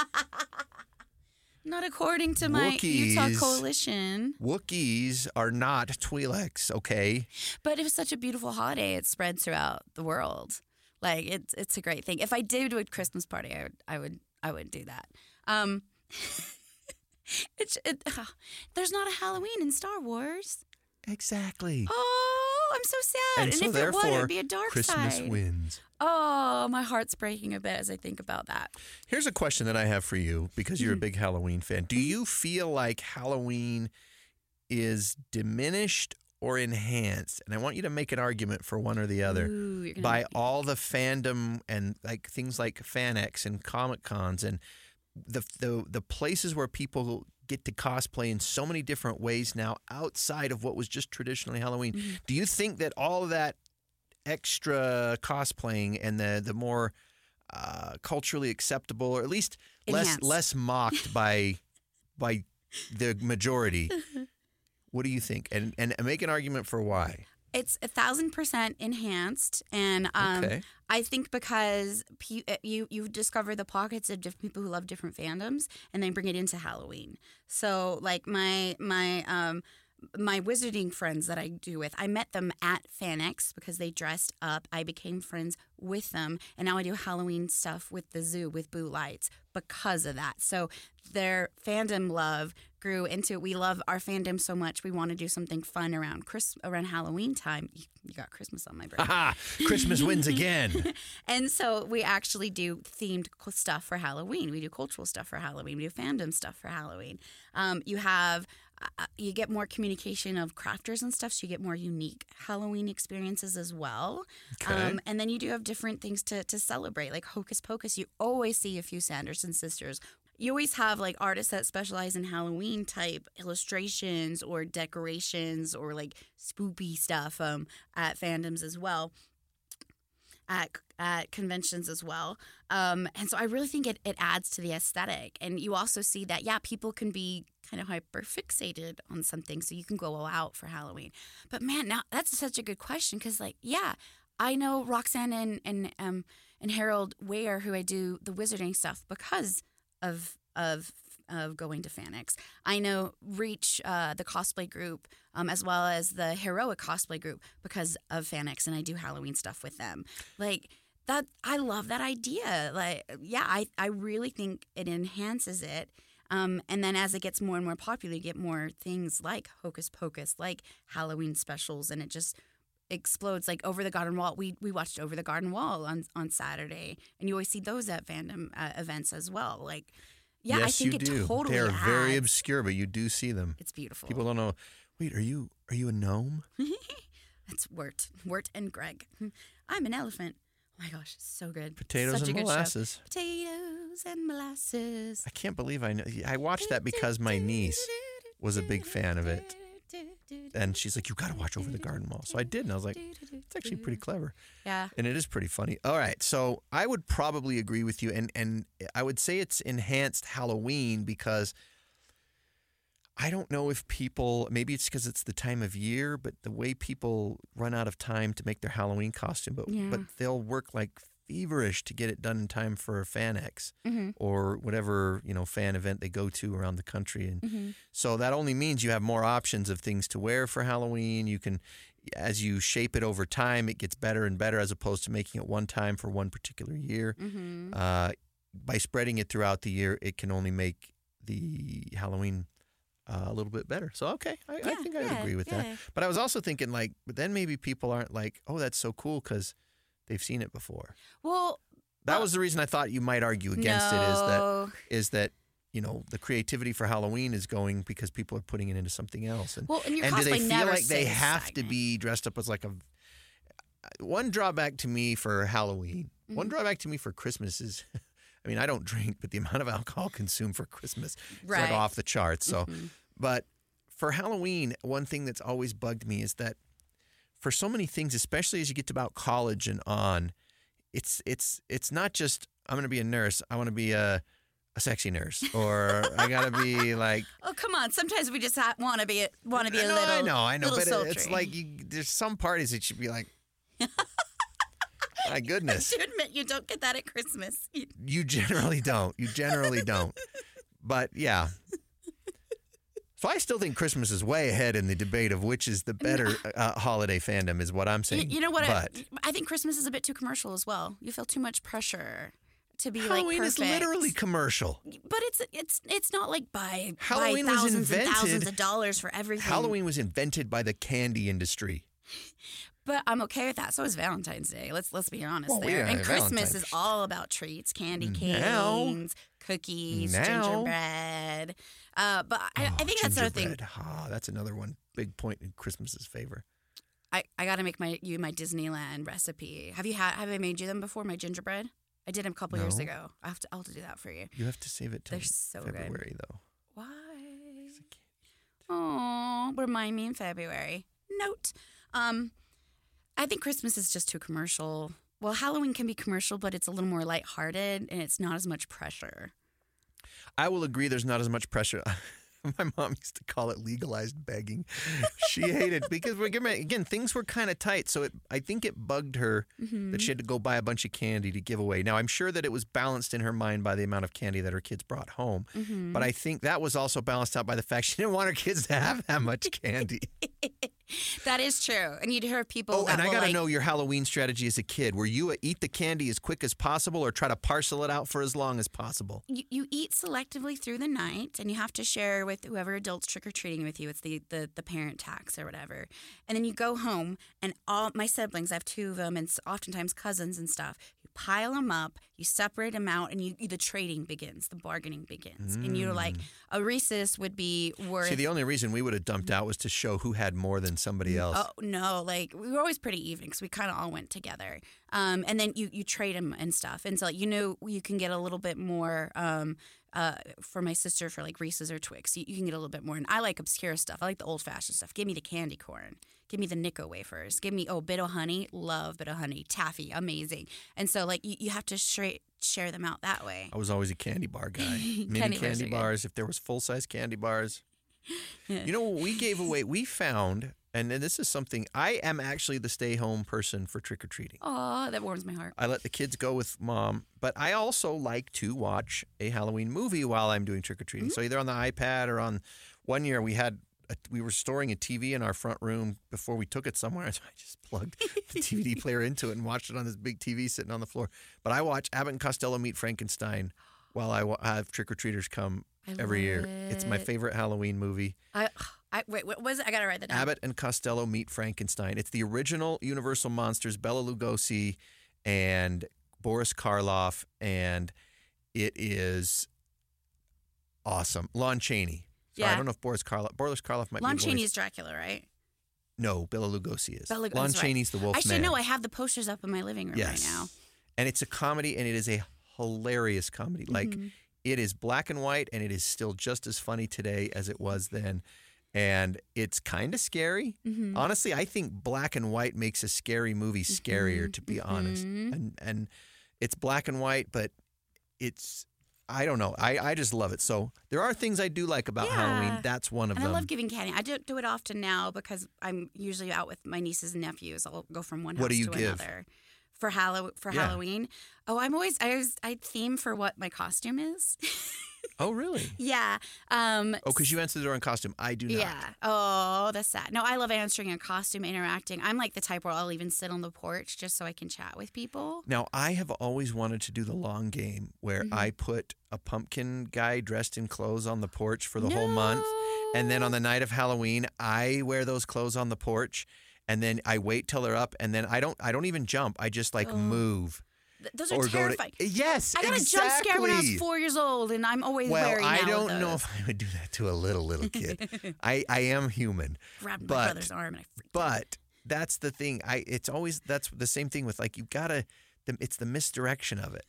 Not according to my Utah coalition. Wookiees are not Twi'leks, okay? But it was such a beautiful holiday. It spread throughout the world. Like it's it's a great thing. If I did a Christmas party, I would I would I would do that. Um, it's it, there's not a Halloween in Star Wars. Exactly. Oh, I'm so sad. and, And, so if it would, it'd be a dark Christmas side. wins. Oh, my heart's breaking a bit as I think about that. Here's a question that I have for you because you're a Mm-hmm. big Halloween fan. Do you feel like Halloween is diminished or enhanced? And I want you to make an argument for one or the other Ooh, by all the fandom and like things like FanX and Comic Cons and the, the the places where people get to cosplay in so many different ways now outside of what was just traditionally Halloween. Mm-hmm. Do you think that all of that extra cosplaying and the the more uh, culturally acceptable, or at least less less mocked by by the majority. what do you think? And and make an argument for why. It's a thousand percent enhanced, and um, Okay. I think because pe- uh, you you discover the pockets of different people who love different fandoms, and they bring it into Halloween. So, like my my um my wizarding friends that I do with, I met them at FanX because they dressed up. I became friends with them, and now I do Halloween stuff with the zoo with Boo Lights because of that. So their fandom love grew into it. We love our fandom so much. We want to do something fun around Chris around Halloween time. You, you got Christmas on my brain. Aha! Christmas wins again. And so we actually do themed stuff for Halloween. We do cultural stuff for Halloween. We do fandom stuff for Halloween. Um, you have uh, you get more communication of crafters and stuff, so you get more unique Halloween experiences as well. Okay. Um, and then you do have different things to to celebrate, like Hocus Pocus. You always see a few Sanderson sisters. You always have like artists that specialize in Halloween type illustrations or decorations or like spoopy stuff um, at fandoms as well at at conventions as well. Um, and so I really think it, it adds to the aesthetic. And you also see that, yeah, people can be kind of hyper fixated on something. So you can go all out for Halloween. But man, now that's such a good question because, like, yeah, I know Roxanne and, and, um, and Harold Ware, who I do the wizarding stuff because of, of, of going to FanX. I know Reach, uh, the cosplay group, um, as well as the Heroic cosplay group because of FanX, and I do Halloween stuff with them. Like that, I love that idea. Like, yeah, I, I really think it enhances it. Um, and then as it gets more and more popular, you get more things like Hocus Pocus, like Halloween specials, and it just explodes. Like Over the Garden Wall, we we watched Over the Garden Wall on on Saturday, and you always see those at fandom uh, events as well. Like, yeah, yes, I think you it do. totally they are very obscure, but you do see them. It's beautiful. People don't know. Wait, are you are you a gnome? It's Wirt, Wirt and Greg. I'm an elephant. Oh my gosh, so good. Potatoes Such and molasses. Potatoes and molasses. I can't believe I know. I watched that because my niece was a big fan of it, and she's like, "You got to watch Over the Garden Wall." So I did, and I was like, "It's actually pretty clever." Yeah. and it is pretty funny. All right, so I would probably agree with you, and and I would say it's enhanced Halloween because I don't know if people maybe it's because it's the time of year, but the way people run out of time to make their Halloween costume, but Yeah. but they'll work like feverish to get it done in time for FanX Mm-hmm. or whatever you know fan event they go to around the country, and Mm-hmm. so that only means you have more options of things to wear for Halloween. You can, as you shape it over time, it gets better and better as opposed to making it one time for one particular year. Mm-hmm. Uh, by spreading it throughout the year, it can only make the Halloween uh, a little bit better. So, okay, I, I think I would yeah, agree with yeah. that. But I was also thinking, like, but then maybe people aren't like, oh, that's so cool because they've seen it before. Well, That was the reason I thought you might argue against it is that is that you know the creativity for Halloween is going because people are putting it into something else. And Well, and your do they feel like they have to be dressed up as like a one drawback to me for Halloween? Mm-hmm. One drawback to me for Christmas is. I mean, I don't drink, but the amount of alcohol consumed for Christmas is Right. like off the charts. So, Mhm. but for Halloween, one thing that's always bugged me is that for so many things, especially as you get to about college and on, it's it's it's not just I'm going to be a nurse. I want to be a a sexy nurse, or I got to be like Oh come on! Sometimes we just want to be want to be a no, little. I know, I know, but it's like you, there's some parties that should be like, my goodness, to admit you don't get that at Christmas. You generally don't. You generally don't. But yeah. So I still think Christmas is way ahead in the debate of which is the better uh, holiday fandom, is what I'm saying. you know what? I, But I think Christmas is a bit too commercial as well. You feel too much pressure to be Halloween like Halloween is literally commercial. But it's it's it's not like buy Halloween buy was thousands and thousands of dollars for everything. Halloween was invented by the candy industry. But I'm okay with that. So is Valentine's Day. Let's let's be honest Well, there. yeah, and Christmas Valentine's- is all about treats, candy Now- canes, cookies, Now- gingerbread. Uh, but I, I Oh, think that's another thing. Ah, that's another one big point in Christmas's favor. I, I got to make my you my Disneyland recipe. Have you had have I made you them before? My gingerbread. I did them a couple years ago. I have to I'll have to do that for you. You have to save it till They're so good. February, though. Why? Oh, remind me in February. Note. Um, I think Christmas is just too commercial. Well, Halloween can be commercial, but it's a little more lighthearted and it's not as much pressure. I will agree. There's not as much pressure. My mom used to call it legalized begging. She hated because again things were kind of tight, so it I think it bugged her Mm-hmm. that she had to go buy a bunch of candy to give away. Now I'm sure that it was balanced in her mind by the amount of candy that her kids brought home, Mm-hmm. but I think that was also balanced out by the fact she didn't want her kids to have that much candy. That is true. And you'd hear people. oh, and I got to like, know your Halloween strategy as a kid. Were you a eat the candy as quick as possible, or try to parcel it out for as long as possible? you, you eat selectively through the night and you have to share with whoever adults trick-or-treating with you it's the, the, the parent tax or whatever and then you go home and all my siblings i have two of them and oftentimes cousins and stuff pile them up you separate them out and you the trading begins the bargaining begins and you're like a Reese's would be worth Mm. See, the only reason we would have dumped out was to show who had more than somebody else. Oh no! Like we were always pretty even because we kind of all went together. Um, and then you you trade them and stuff, and so you know you can get a little bit more. Um, uh, for my sister for like Reese's or Twix, you, you can get a little bit more. And I like obscure stuff. I like the old fashioned stuff. Give me the candy corn. Give me the Necco wafers. Give me oh Bit-O-Honey. Love Bit-O-Honey. Taffy, amazing. And so like you, you have to straight share them out that way. I was always a candy bar guy. Mini Candy candy, bars good. If there was full size candy bars, Yeah. you know what we gave away? We found, and then this is something. I am actually the stay home person for trick or treating. Oh, that warms my heart. I let the kids go with mom, but I also like to watch a Halloween movie while I'm doing trick or treating. Mm-hmm. So either on the iPad or on. One year we had. A, we were storing a TV in our front room before we took it somewhere. So I just plugged the DVD player into it and watched it on this big TV sitting on the floor. But I watch Abbott and Costello Meet Frankenstein while I have trick or treaters come I every year. love It's my favorite Halloween movie. I, I wait. What was it? I gotta write that down. Abbott and Costello Meet Frankenstein. It's the original Universal Monsters, Bela Lugosi and Boris Karloff, and it is awesome. Lon Chaney. So I don't know if Boris Karloff. Boris Karloff might Lon be. Chaney's Dracula, right? No, Bela Lugosi is. Bela Lon right. Chaney's the Wolf Actually, Man. no. I have the posters up in my living room yes. right now. And it's a comedy, and it is a hilarious comedy. Like Mm-hmm. it is black and white, and it is still just as funny today as it was then. And it's kind of scary. Mm-hmm. Honestly, I think black and white makes a scary movie scarier, to be honest. Mhm. And and it's black and white, but it's I don't know. I, I just love it. So there are things I do like about Halloween. That's one of And them. I love giving candy. I don't do it often now because I'm usually out with my nieces and nephews. I'll go from one house What do you to give? another. For Hallow for Yeah. Halloween. Oh, I'm always I always I theme for what my costume is. oh, really? yeah. Um Oh, because you answer the door in costume. I do not. Yeah. Oh, that's sad. No, I love answering a costume, interacting. I'm like the type where I'll even sit on the porch just so I can chat with people. Now, I have always wanted to do the long game where Mm-hmm. I put a pumpkin guy dressed in clothes on the porch for the whole month. And then on the night of Halloween, I wear those clothes on the porch and then I wait till they're up and then I don't I don't even jump. I just like Oh. move. Th- Those are terrifying. to yes. I got a jump scare when I was four years old, and I'm always Well, wary I now of don't know if I would do that to a little little kid. I I am human, grabbed my but brother's arm and I freaked. but that's the thing. I it's always that's the same thing with like you gotta. The, it's the misdirection of it.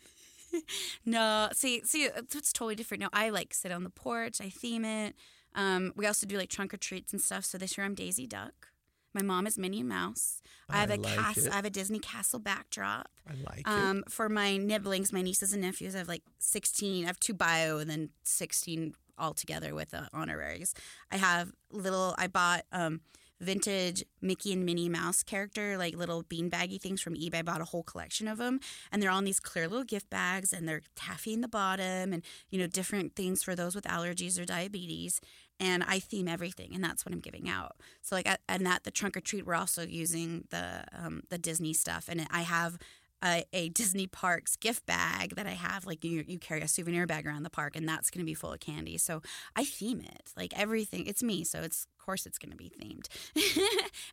No, see, see, it's it's totally different. No, I like sit on the porch. I theme it. Um, we also do like trunk or treats and stuff. So this year I'm Daisy Duck. My mom is Minnie Mouse. I have I a like castle. it. I have a Disney castle backdrop. I like it. Um, for my nibblings, my nieces and nephews, I have like 16. I have two bio and then 16 altogether with the honoraries. I have little, I bought um, vintage Mickey and Minnie Mouse character, like little beanbaggy things from eBay. I bought a whole collection of them. And they're all in these clear little gift bags and they're taffy in the bottom and, you know, different things for those with allergies or diabetes. And I theme everything, and that's what I'm giving out. So, like, at, and at the trunk or treat, we're also using the um, the Disney stuff, and I have a, a Disney Parks gift bag that I have. Like you, you carry a souvenir bag around the park, and that's going to be full of candy. So I theme it, like everything. It's me, so it's of course it's going to be themed.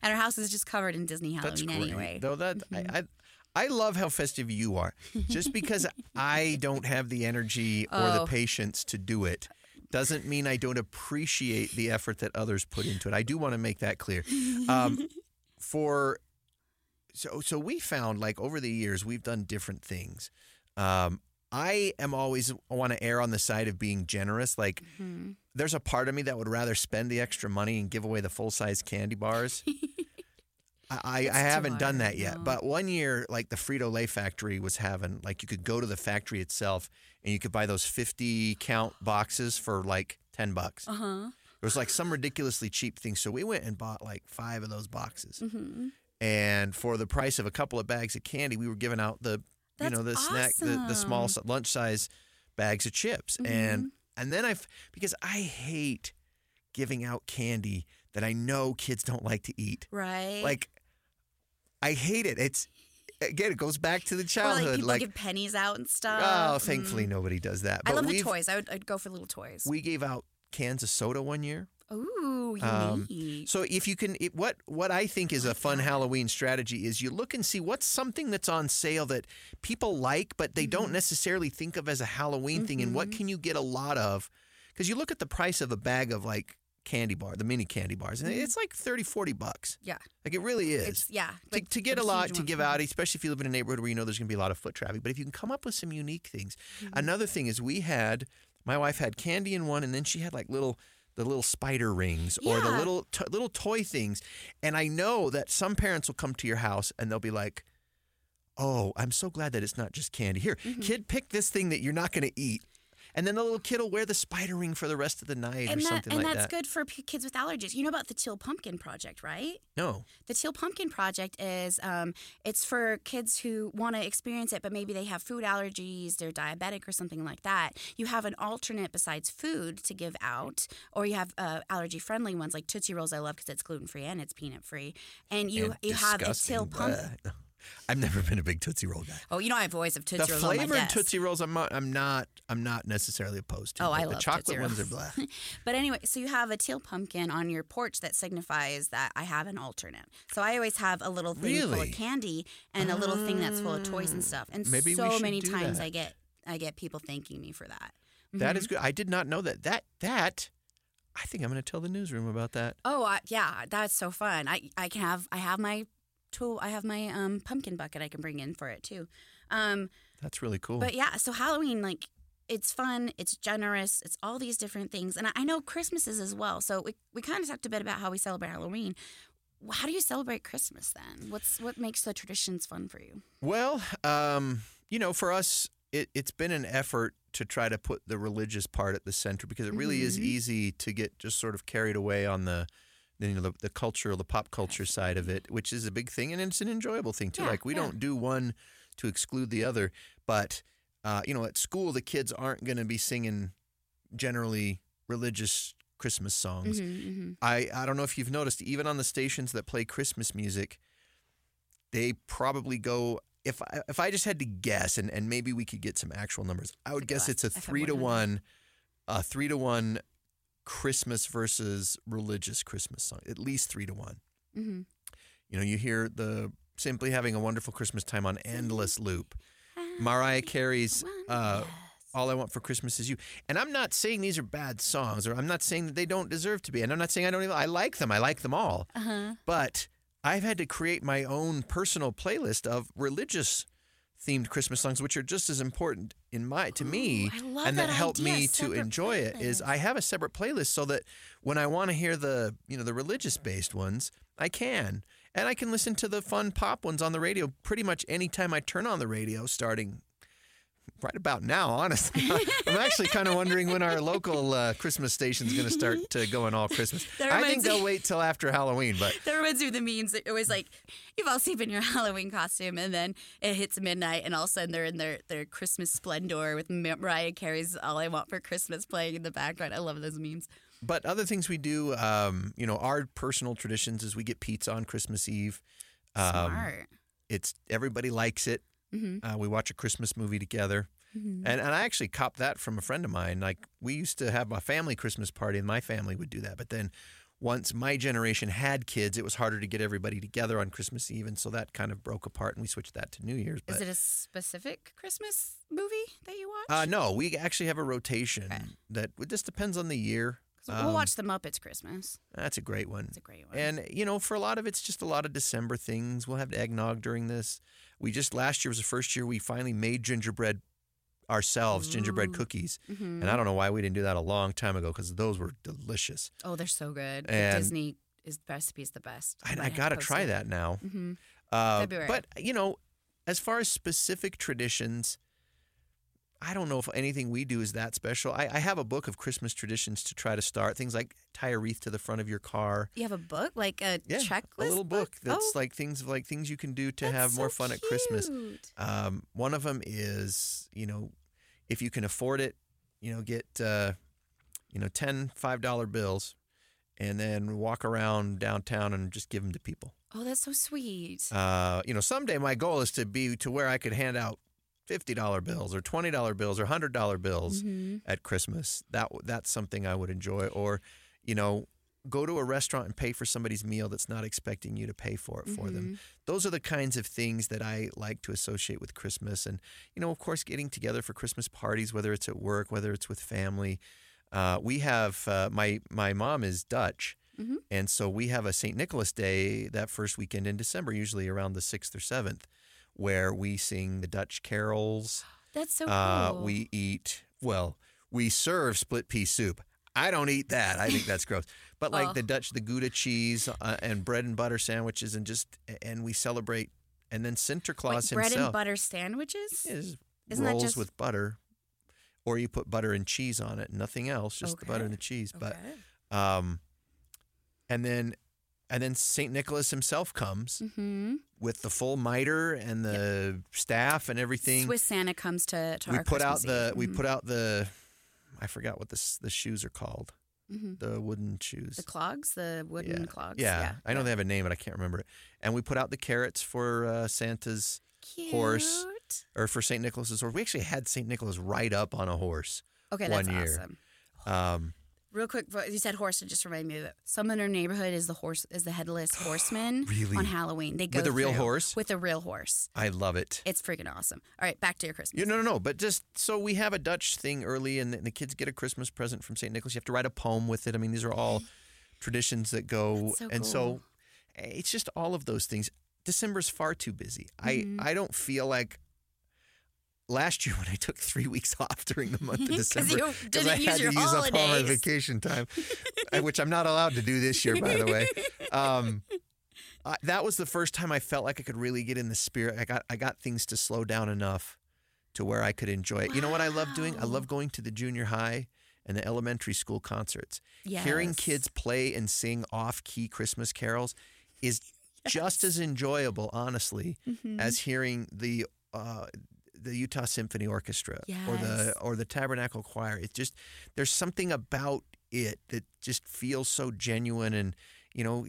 and our house is just covered in Disney Halloween anyway. Though that I, I I love how festive you are. Just because I don't have the energy or the Oh. patience to do it doesn't mean I don't appreciate the effort that others put into it. I do want to make that clear. Um, for so so we found like over the years we've done different things. Um, I am always want to err on the side of being generous. Like Mm-hmm. there's a part of me that would rather spend the extra money and give away the full size candy bars. I, I, It's I too haven't done that yet. no. But one year, like the Frito Lay factory was having, like you could go to the factory itself and you could buy those 50 count boxes for like 10 bucks. Uh huh. It was like some ridiculously cheap thing. So we went and bought like five of those boxes. Mm-hmm. And for the price of a couple of bags of candy, we were giving out the, you know, the snack, the, the small lunch size bags of chips. Mm-hmm. And and then I've because I hate giving out candy that I know kids don't like to eat. Right. Like I hate it. It's again, it goes back to the or like childhood. people Like, give pennies out and stuff. oh, Mm. thankfully nobody does that. I But love the toys. I would I'd go for little toys. We gave out cans of soda one year. Ooh, Um. So if you can, it, what what I think is a fun Halloween strategy is you look and see what's something that's on sale that people like, but they Mm-hmm. don't necessarily think of as a Halloween thing, and what can you get a lot of? Because you look at the price of a bag of like candy bar, the mini candy bars, and it's like 30, 40 bucks. yeah. Like it really is. Mm-hmm. It's yeah. to, like, to get a lot to give out, especially if you live in a neighborhood where you know there's going to be a lot of foot traffic. But if you can come up with some unique things, Mm-hmm. another thing is we had my wife had candy in one, and then she had like little the little spider rings or the little to little toy things. And I know that some parents will come to your house and they'll be like, "Oh, I'm so glad that it's not just candy. Here, Mm-hmm. kid, pick this thing that you're not going to eat." And then the little kid will wear the spider ring for the rest of the night And or that something and like that. And that's good for p- kids with allergies. You know about the Teal Pumpkin Project, right? No. The Teal Pumpkin Project is um, it's for kids who want to experience it, but maybe they have food allergies, they're diabetic or something like that. You have an alternate besides food to give out, or you have uh, allergy friendly ones like Tootsie Rolls. I love because it's gluten free and it's peanut free. And you And you have the. Teal Pumpkin. I've never been a big Tootsie Roll guy. Oh, you know I have voice of Tootsie the Rolls flavored desk. Tootsie Rolls, I'm not, I'm not, I'm not necessarily opposed to. Oh, I the chocolate Tootsie ones are black. But anyway, so you have a teal pumpkin on your porch that signifies that I have an alternate. So I always have a little thing full of candy and a little thing that's full of toys and stuff. And Maybe so many times that. I get I get people thanking me for that. That Mm-hmm. is good. I did not know that. That that. I think I'm going to tell the newsroom about that. Oh, I, yeah, that's so fun. I I can have I have my tool. I have my um, pumpkin bucket I can bring in for it too. Um, That's really cool. But yeah, so Halloween, like, it's fun, it's generous, it's all these different things. And I, I know Christmas is as well. So we, we kind of talked a bit about how we celebrate Halloween. How do you celebrate Christmas then? What's what makes the traditions fun for you? well, um, you know, for us, it, it's been an effort to try to put the religious part at the center because it really is Mhm. easy to get just sort of carried away on the. You know the, the cultural, the pop culture side of it, which is a big thing, and it's an enjoyable thing too. Yeah, like we yeah. don't do one to exclude the other, but uh, you know, at school the kids aren't going to be singing generally religious Christmas songs. Mm-hmm, I, I don't know if you've noticed, even on the stations that play Christmas music, they probably go. If I, if I just had to guess, and, and maybe we could get some actual numbers, I would guess it's a three to one, a three to one Christmas versus religious Christmas song. At least three to one. mm-hmm. You know, you hear the simply having a wonderful Christmas time on endless loop. Mariah Carey's uh, "All I Want for Christmas Is You," and I'm not saying these are bad songs, or I'm not saying that they don't deserve to be, and I'm not saying I don't even. I like them. I like them all. Uh-huh. But I've had to create my own personal playlist of religious themed Christmas songs, which are just as important in my to me, Ooh, love and that, that help idea, me to enjoy it. Is. I have a separate playlist so that when I want to hear the you know the religious based ones, I can, and I can listen to the fun pop ones on the radio pretty much anytime I turn on the radio, starting. Right about now, honestly, I'm actually kind of wondering when our local uh, Christmas station's going to start to going all Christmas. I think they'll wait till after Halloween, but That reminds me of the memes. It was like you've all seen in your Halloween costume, and then it hits midnight, and all of a sudden they're in their, their Christmas splendor with Mar- Mariah Carey's "All I Want for Christmas" playing in the background. I love those memes. But other things we do, um, you know, our personal traditions is we get pizza on Christmas Eve. Um, Smart. It's everybody likes it. Mhm. Uh, we watch a Christmas movie together, Mhm. and and I actually copped that from a friend of mine. Like we used to have a family Christmas party, and my family would do that. But then once my generation had kids, it was harder to get everybody together on Christmas Eve, and so that kind of broke apart, and we switched that to New Year's. But Is it a specific Christmas movie that you watch? uh, no, we actually have a rotation Okay. that it just depends on the year. 'Cause we'll Um, watch The Muppets Christmas. That's a great one. It's a great one. And you know, for a lot of it's just a lot of December things. We'll have eggnog during this. We just last year was the first year we finally made gingerbread ourselves, gingerbread Ooh. cookies. Mhm. And I don't know why we didn't do that a long time ago because those were delicious. oh, they're so good. The Disney is recipe is the best. I, I got to try that now. hmm Uh, February. but you know, as far as specific traditions, I don't know if anything we do is that special. I, I have a book of Christmas traditions to try to start. Things like tie a wreath to the front of your car. You have a book, like a Yeah, checklist, a little book that's Oh, like things like things you can do to that's have more so fun at Christmas. Um, one of them is, you know, if you can afford it, you know, get, uh, you know, 10 $5 bills and then walk around downtown and just give them to people. Oh, that's so sweet. Uh, you know, someday my goal is to be to where I could hand out $50 bills or $20 bills or $100 bills Mhm. at Christmas. That That's something I would enjoy. Or, you know, go to a restaurant and pay for somebody's meal that's not expecting you to pay for it for them. Those are the kinds of things that I like to associate with Christmas. And, you know, of course, getting together for Christmas parties, whether it's at work, whether it's with family. Uh, we have, uh, my, my mom is Dutch. Mhm. And so we have a St. Nicholas Day that first weekend in December, usually around the 6th or 7th, where we sing the Dutch carols. That's so Uh, cool. we eat, well, we serve split pea soup. I don't eat that. I think that's gross. But like Oh. the Dutch, the Gouda cheese uh, and bread and butter sandwiches, and just, and we celebrate. And then Sinterklaas Wait, bread himself and butter sandwiches. is Isn't that rolls just- with butter, or you put butter and cheese on it, nothing else, just the butter and the cheese. Okay. But um, and then and then Saint Nicholas himself comes hmm with the full mitre and the staff and everything. Swiss Santa comes to, to we our put out the Eve. we Mhm. put out the I forgot what the the shoes are called. Mhm. The wooden shoes. the clogs, the wooden yeah. clogs. Yeah. I know they have a name, but I can't remember it. And we put out the carrots for uh, Santa's Cute. horse. or for Saint Nicholas's horse. We actually had Saint Nicholas ride up on a horse. Okay, that's one year. awesome. Um, Real quick, you said horse. It just reminded me of that someone in our neighborhood is the horse is the headless horseman Really? on Halloween. They go With a real horse? With a real horse. I love it. It's freaking awesome. All right, back to your Christmas. You, no, no, no. But just so we have a Dutch thing early, and the, the kids get a Christmas present from St. Nicholas. You have to write a poem with it. I mean, these are all traditions that go. So and cool. so it's just all of those things. December's far too busy. Mm-hmm. I, I don't feel like. Last year, when I took three weeks off during the month of December, because I had to use up all my vacation time, uh, which I'm not allowed to do this year, by the way. Um, I, that was the first time I felt like I could really get in the spirit. I got I got things to slow down enough to where I could enjoy it. You know what I love doing? I love going to the junior high and the elementary school concerts. Hearing kids play and sing off-key Christmas carols is just as enjoyable, honestly, Mm-hmm. as hearing the uh, the Utah Symphony Orchestra or the or the Tabernacle Choir. It's just there's something about it that just feels so genuine and you know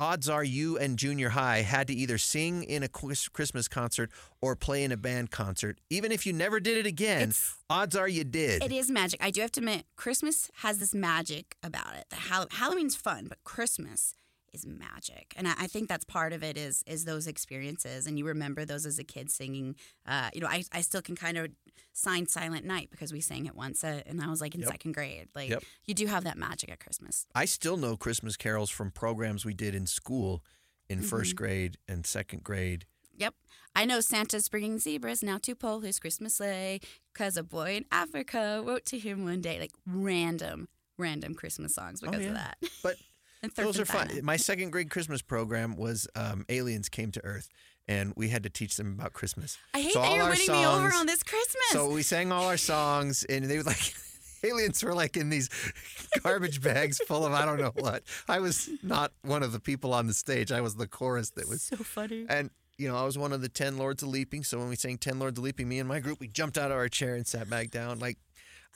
odds are you and junior high had to either sing in a christmas concert or play in a band concert even if you never did it again It's- odds are you did It is magic. I do have to admit, Christmas has this magic about it. The Hall- Halloween's fun, but Christmas is magic, and I, I think that's part of it is is those experiences, and you remember those as a kid singing. Uh, you know, I I still can kind of sign Silent Night because we sang it once, uh, and I was like in Yep. second grade. Like Yep. you do have that magic at Christmas. I still know Christmas carols from programs we did in school in first Mm-hmm. grade and second grade. Yep. I know Santa's bringing zebras now to pull his Christmas sleigh because a boy in Africa wrote to him one day. Like random, random Christmas songs because Oh, yeah. of that. But those are fun. My second grade Christmas program was um, Aliens Came to Earth, and we had to teach them about Christmas. I hate so that you're our winning me over on this Christmas. So we sang all our songs, and they were like, aliens were like in these garbage bags full of I don't know what. I was not one of the people on the stage. I was the chorus that was. so funny. And, you know, I was one of the 10 Lords of Leaping. So when we sang 10 Lords of Leaping, me and my group, we jumped out of our chair and sat back down. Like,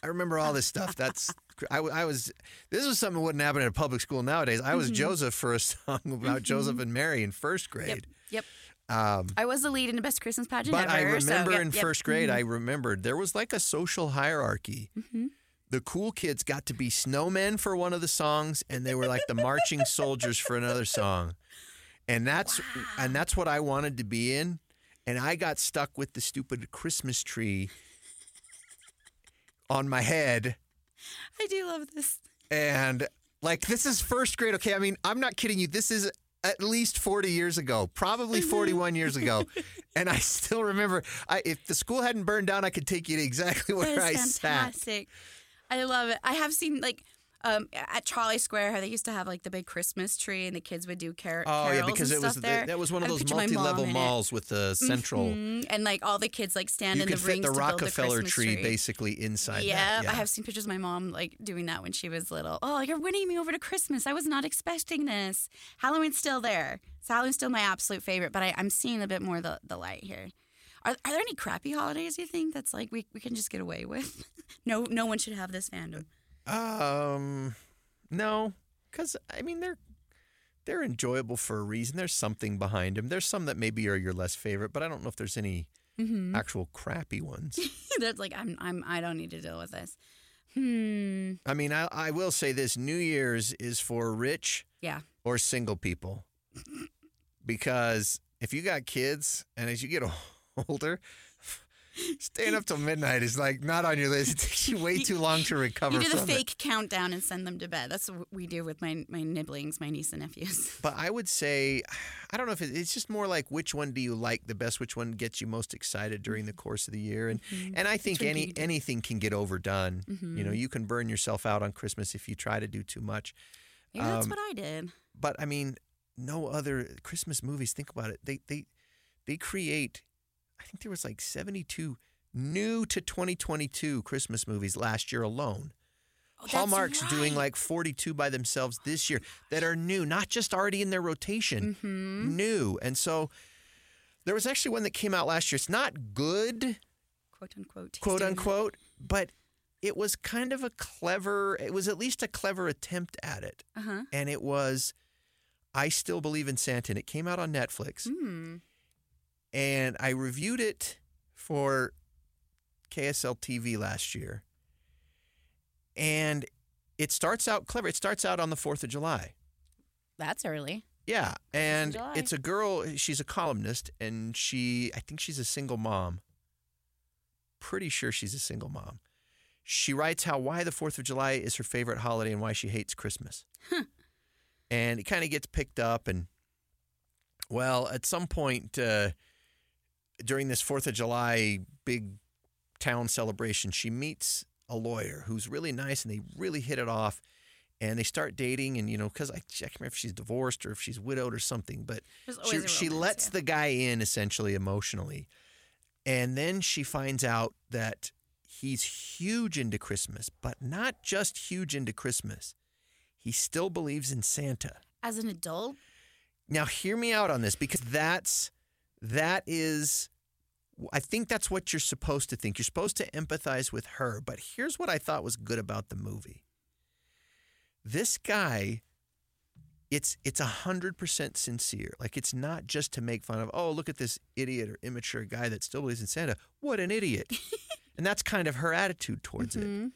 I remember all this stuff. That's, I, I was, this was something that wouldn't happen at a public school nowadays. I was Joseph for a song about Joseph and Mary in first grade. Yep. Um, I was the lead in the best Christmas pageant but I ever. so, remember yep, in yep. first grade, I remembered there was like a social hierarchy. Mm-hmm. The cool kids got to be snowmen for one of the songs, and they were like the marching soldiers for another song. And that's and that's what I wanted to be in. And I got stuck with the stupid Christmas tree on my head. I do love this. And like this is first grade. Okay, I mean, I'm not kidding you. This is at least 40 years ago, probably mm-hmm. 41 years ago. And I still remember I if the school hadn't burned down, I could take you to exactly where I is sat. fantastic. I love it. I have seen like um, at Charlie Square how they used to have like the big Christmas tree and the kids would do car- Oh carols yeah, because it was the, there. that was one of I those picture my mom multi-level malls with the central. Mhm. and like all the kids like stand You in could the fit rings the to build Rockefeller the tree, tree. basically inside. Yeah, that. I have seen pictures of my mom like doing that when she was little. Oh, you're winning me over to Christmas. I was not expecting this. Halloween's still there. So Halloween's still my absolute favorite, but I, I'm seeing a bit more the, the light here. Are, are there any crappy holidays you think that's like we, we can just get away with? no no one should have this fandom. Um, no, because I mean they're they're enjoyable for a reason. There's something behind them. There's some that maybe are your less favorite, but I don't know if there's any Mm-hmm. actual crappy ones. that's like I'm I'm I don't need to deal with this. Hmm. I mean, I, I will say this: New Year's is for rich Yeah. or single people, because if you got kids and as you get older. Staying up till midnight is like not on your list. It takes you way too long to recover You do the from it. fake countdown and send them to bed. That's what we do with my my nibblings, my niece and nephews. But I would say, I don't know if it, it's just more like which one do you like the best? Which one gets you most excited during the mm-hmm. course of the year? And mm-hmm. and I think any anything can get overdone. Mm-hmm. You know, you can burn yourself out on Christmas if you try to do too much. Maybe that's Um, what I did. But I mean, no other Christmas movies. Think about it. They they they create. I think there was like seventy two new to twenty twenty two Christmas movies last year alone. Oh, Hallmark's doing like 42 by themselves this year that are new, not just already in their rotation, Mm-hmm. new. And so there was actually one that came out last year. It's not good, quote unquote. quote unquote, but it was kind of a clever, it was at least a clever attempt at it. Uh-huh. And it was I Still Believe in Santa. And it came out on Netflix. Hmm. And I reviewed it for KSL TV last year. And it starts out clever. It starts out on the 4th of July. That's early. Yeah, and it's a girl. She's a columnist, and she, I think she's a single mom. Pretty sure she's a single mom. She writes how why the Fourth of July is her favorite holiday and why she hates Christmas. And it kind of gets picked up, and well, at some point uh, during this Fourth of July big town celebration, she meets a lawyer who's really nice, and they really hit it off and they start dating and you know because I, I can't remember if she's divorced or if she's widowed or something but she, a she lets yeah. the guy in essentially emotionally and then she finds out that he's huge into christmas but not just huge into christmas. He still believes in santa. As an adult, now hear me out on this because that's that is I think that's what you're supposed to think. You're supposed to empathize with her, but here's what I thought was good about the movie. This guy it's it's a hundred percent sincere. Like it's not just to make fun of, oh, look at this idiot or immature guy that still believes in Santa. What an idiot. and that's kind of her attitude towards it. Mm-hmm.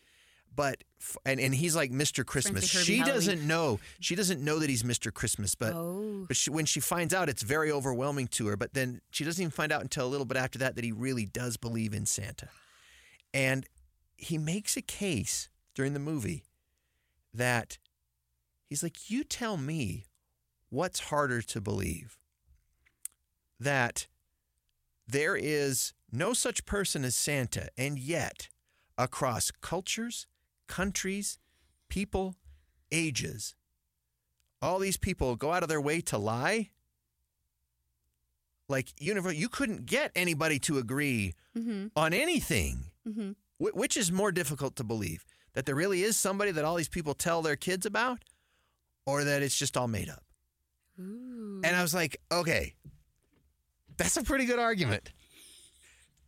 But and and he's like Mr. Christmas. She Halloween. doesn't know. She doesn't know that he's Mr. Christmas, but Oh. but she, when she finds out, it's very overwhelming to her. But then she doesn't even find out until a little bit after that that he really does believe in Santa, and he makes a case during the movie that he's like, "You tell me what's harder to believe." That there is no such person as Santa, and yet, across cultures, countries, people, ages, all these people go out of their way to lie. Like universe, you couldn't get anybody to agree Mm-hmm. on anything. Mm-hmm. Wh- which is more difficult to believe? That there really is somebody that all these people tell their kids about, or that it's just all made up? Ooh. And I was like, okay, that's a pretty good argument.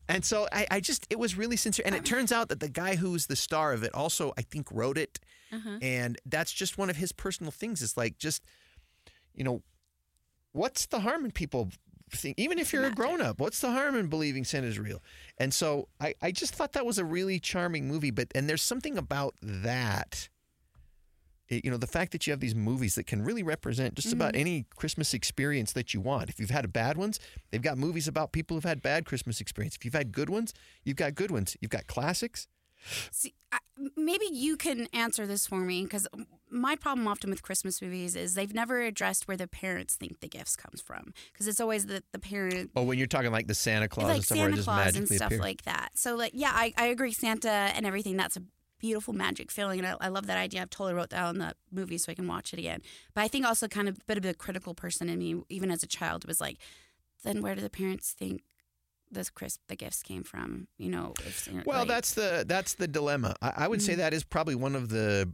And so I, I just, it was really sincere. And it turns out that the guy who was the star of it also, I think, wrote it. Uh-huh. And that's just one of his personal things. It's like, just, you know, what's the harm in people think, even if you're a grown up, what's the harm in believing sin is real? And so I, I just thought that was a really charming movie. But, and there's something about that you know the fact that you have these movies that can really represent just about mm-hmm. any christmas experience that you want if you've had bad ones they've got movies about people who've had bad christmas experience if you've had good ones you've got good ones you've got classics See, I, maybe you can answer this for me because my problem often with Christmas movies is they've never addressed where the parents think the gifts comes from because it's always the the parent. oh when you're talking like the santa claus like and stuff where it Santa just Claus and stuff appears. like that. So, like, yeah, I, I agree. Santa and everything. That's a beautiful magic feeling, and I, I love that idea. I've totally wrote that on the movie so I can watch it again. But I think also kind of a bit of a critical person in me, even as a child, was like, then where do the parents think this crisp the gifts came from? You know, if, well like- that's the that's the dilemma i, I would say mm-hmm. that is probably one of the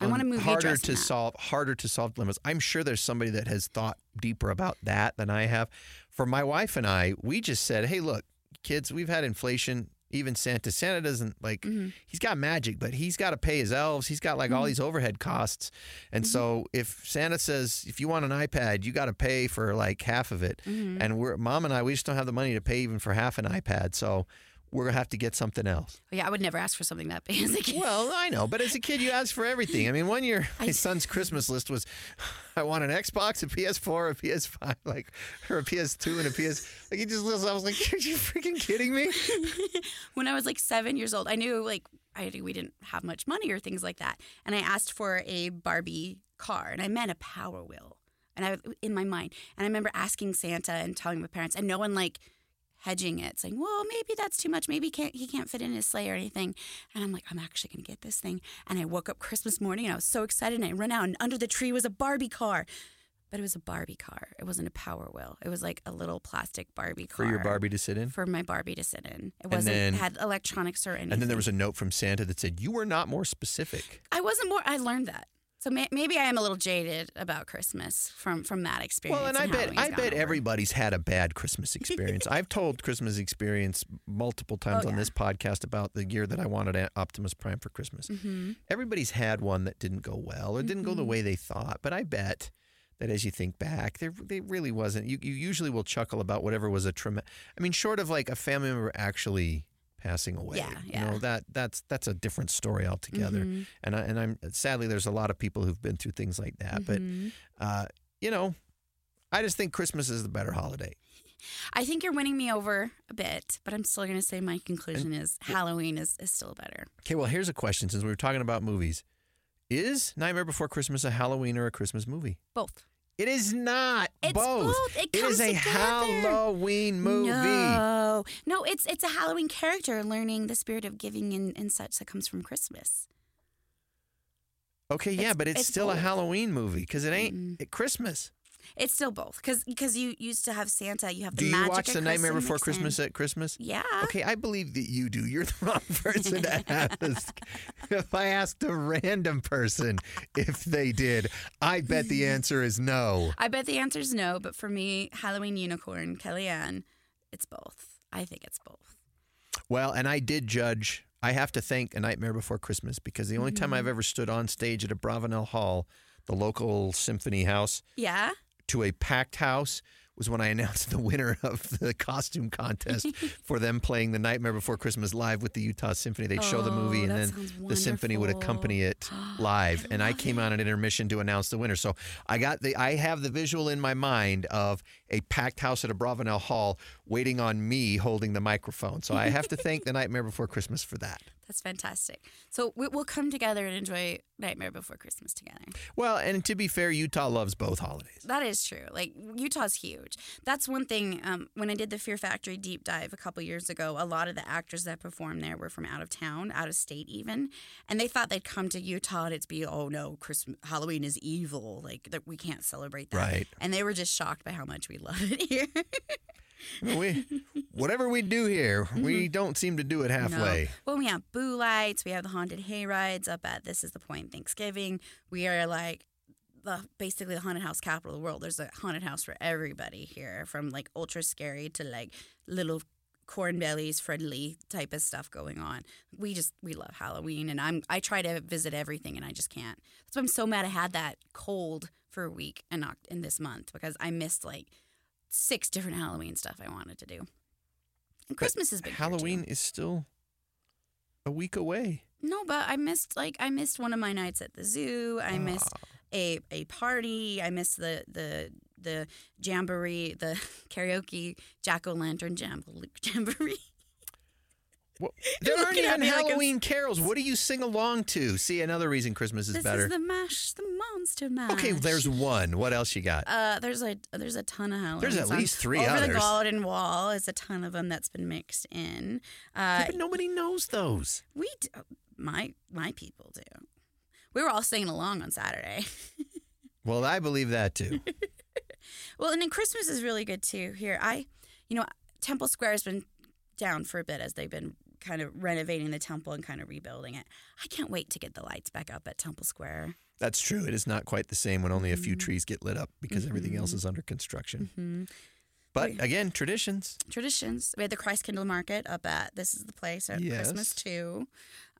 I want um, to move harder to solve harder to solve dilemmas i'm sure there's somebody that has thought deeper about that than i have for my wife and i we just said hey look kids we've had inflation even santa santa doesn't like Mm-hmm. he's got magic but he's got to pay his elves he's got like all these overhead costs and Mm-hmm. so if santa says if you want an ipad you got to pay for like half of it Mm-hmm. and we're mom and i we just don't have the money to pay even for half an ipad so we're gonna have to get something else oh, Yeah, I would never ask for something that big as a kid. well, I know, but as a kid, you ask for everything. I mean, one year my son's Christmas list was, I want an Xbox, a PS4, a PS5, like, or a PS2 and a PS. Like he just lists. I was like, are you freaking kidding me? when I was like seven years old, I knew like I we didn't have much money or things like that, and I asked for a Barbie car, and I meant a Power Wheel, and I in my mind, and I remember asking Santa and telling my parents, and no one like hedging it, saying, "Well, maybe that's too much. Maybe he can't he can't fit in his sleigh or anything." And I'm like, "I'm actually gonna get this thing." And I woke up Christmas morning, and I was so excited, and I ran out, and under the tree was a Barbie car. But it was a Barbie car. It wasn't a Power Wheel. It was like a little plastic Barbie car For your Barbie to sit in? for my Barbie to sit in. It wasn't then- had electronics or anything. And then there was a note from Santa that said, you were not more specific. I wasn't more. I learned that. So may, maybe I am a little jaded about Christmas from from that experience. Well, and I bet I bet over. everybody's had a bad Christmas experience. I've told Christmas experience multiple times Oh, on yeah. this podcast about the year that I wanted Optimus Prime for Christmas. Mm-hmm. Everybody's had one that didn't go well or didn't go the way they thought, but I bet that as you think back, there they really wasn't. You you usually will chuckle about whatever was a tremendous. I mean, short of like a family member actually passing away. Yeah, You yeah. Mm-hmm. know that that's that's a different story altogether. And I, and I'm sadly there's a lot of people who've been through things like that, but Mm-hmm. uh, you know, I just think Christmas is the better holiday. I think you're winning me over a bit, but I'm still going to say my conclusion is Halloween is, is still better. Okay, well, here's a question since we were talking about movies. Is Nightmare Before Christmas a Halloween or a Christmas movie? Both. It is not. It's both. both. It is comes a together. Halloween movie. No, no, it's it's a Halloween character learning the spirit of giving and, and such that comes from Christmas. Okay, yeah, It's- but it's, it's still a. Halloween movie because it ain't at Christmas. It's still both because because you used to have Santa, you have the Do you magic watch The Nightmare Christmas Before. Christmas at Christmas? Yeah. Okay, I believe that you do. You're the wrong person to ask. if I asked a random person if they did, I bet the answer is no. I bet the answer is no, but for me, Halloween Unicorn, KellieAnn, it's both. I think it's both. Well, and I did judge. I have to thank A Nightmare Before Christmas because the only time Mm-hmm. I've ever stood on stage at Abravanel Hall, the local symphony house, Yeah. To a packed house was when I announced the winner of the costume contest for them playing the Nightmare Before Christmas live with the Utah Symphony. They'd show the Oh, movie and then the symphony would accompany it live. and I came on at intermission to announce the winner. So I got the I have the visual in my mind of a packed house at Abravanel Hall waiting on me holding the microphone. So I have to thank the Nightmare Before Christmas for that. That's fantastic. So we, we'll come together and enjoy Nightmare Before Christmas together. Well, and to be fair, Utah loves both holidays. That is true. Like Utah's huge. That's one thing. Um, when I did the Fear Factory deep dive a couple years ago, a lot of the actors that performed there were from out of town, out of state even, and they thought they'd come to Utah and it'd be oh no, Christmas Halloween is evil. Like that we can't celebrate that. Right. And they were just shocked by how much we love it here. We, whatever we do here, we mm-hmm. don't seem to do it halfway. No. Well, we have boo lights. We have the haunted hay rides up at This Is the Point Thanksgiving. We are like the basically the haunted house capital of the world. There's a haunted house for everybody here, from like ultra scary to like little corn bellies friendly type of stuff going on. We just we love Halloween, and I'm I try to visit everything, and I just can't. That's why I'm so mad. I had that cold for a week in in this month because I missed like six different Halloween stuff I wanted to do. And Christmas is big. Halloween is still a week away. No, but I missed like I missed one of my nights at the zoo. I missed ah. a a party. I missed the the the jamboree, the karaoke jack o' lantern jamboree. Well, there aren't even me like Halloween carols. What do you sing along to? See, another reason Christmas is This better. is the mash, the monster mash. okay, there's one. What else you got? Uh, there's a there's a ton of Halloween. There's at songs. least three Over others. the Golden Wall is a ton of them that's been mixed in. Uh, Yeah, but nobody knows those. we do, my my people do. We were all singing along on Saturday. Well, I believe that too. Well, and then Christmas is really good too. Here, I, you know, Temple Square has been down for a bit as they've been kind of renovating the temple and kind of rebuilding it. I can't wait to get the lights back up at Temple Square. That's true. It is not quite the same when only a Mm-hmm. few trees get lit up because everything else is under construction. But again, traditions. Traditions. We had the Christkindlmarkt up at this is the place at Yes. Christmas too.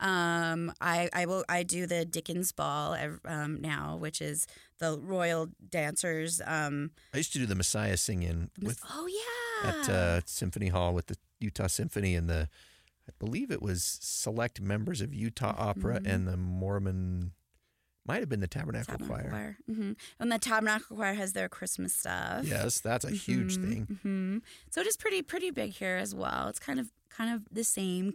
Um, I I will I do the Dickens Ball um, now, which is the royal dancers. Um, I used to do the Messiah sing-in with oh yeah, at uh, Symphony Hall with the Utah Symphony and the, I believe it was select members of Utah Opera Mm-hmm. and the Mormon, might have been the Tabernacle, Tabernacle Choir. Choir. hmm And the Tabernacle Choir has their Christmas stuff. Yes, that's a huge thing. hmm So it is pretty pretty big here as well. It's kind of kind of the same.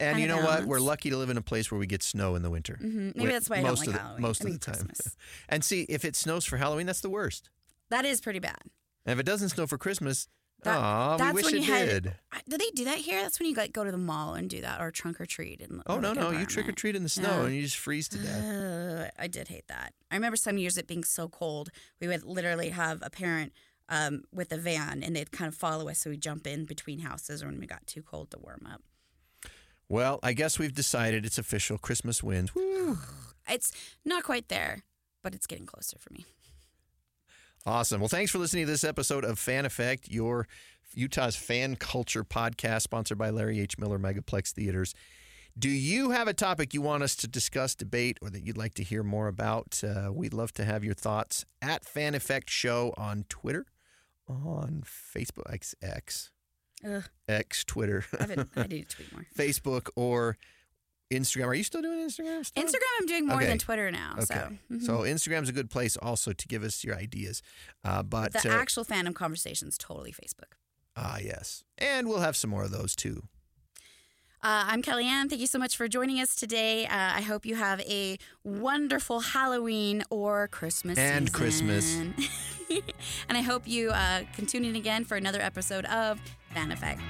And you know what? We're lucky to live in a place where we get snow in the winter. Mhm. Maybe that's why I don't most like of the, Halloween. Most I of the time. And see, if it snows for Halloween, that's the worst. That is pretty bad. And if it doesn't snow for Christmas, That- aw, we that's wish when it you had- did. They do that here? That's when you like go to the mall and do that, or trunk or treat. In, Oh no, no! You trick or treat in the snow and you just freeze to death. Ugh, I did hate that. I remember some years it being so cold, we would literally have a parent um, with a van, and they'd kind of follow us, so we'd jump in between houses when we got too cold to warm up. Well, I guess we've decided it's official. Christmas wins. Woo! It's not quite there, but it's getting closer for me. Awesome. Well, thanks for listening to this episode of Fan Effect, your Utah's fan culture podcast, sponsored by Larry H. Miller Megaplex Theaters. Do you have a topic you want us to discuss, debate, or that you'd like to hear more about? Uh, we'd love to have your thoughts at Fan Effect Show on Twitter, on Facebook, X, X, Ugh, X Twitter, I've I need to tweet more. Facebook, or Instagram. Are you still doing Instagram? Still? Instagram, I'm doing more Okay. than Twitter now. Okay. So mhm. So Instagram's a good place also to give us your ideas. Uh, but the uh, actual fandom conversations totally Facebook. ah, yes, and we'll have some more of those too. Uh, I'm KellieAnn. Thank you so much for joining us today. Uh, I hope you have a wonderful Halloween or Christmas And Christmas. and I hope you uh, can tune in again for another episode of Fan Effect.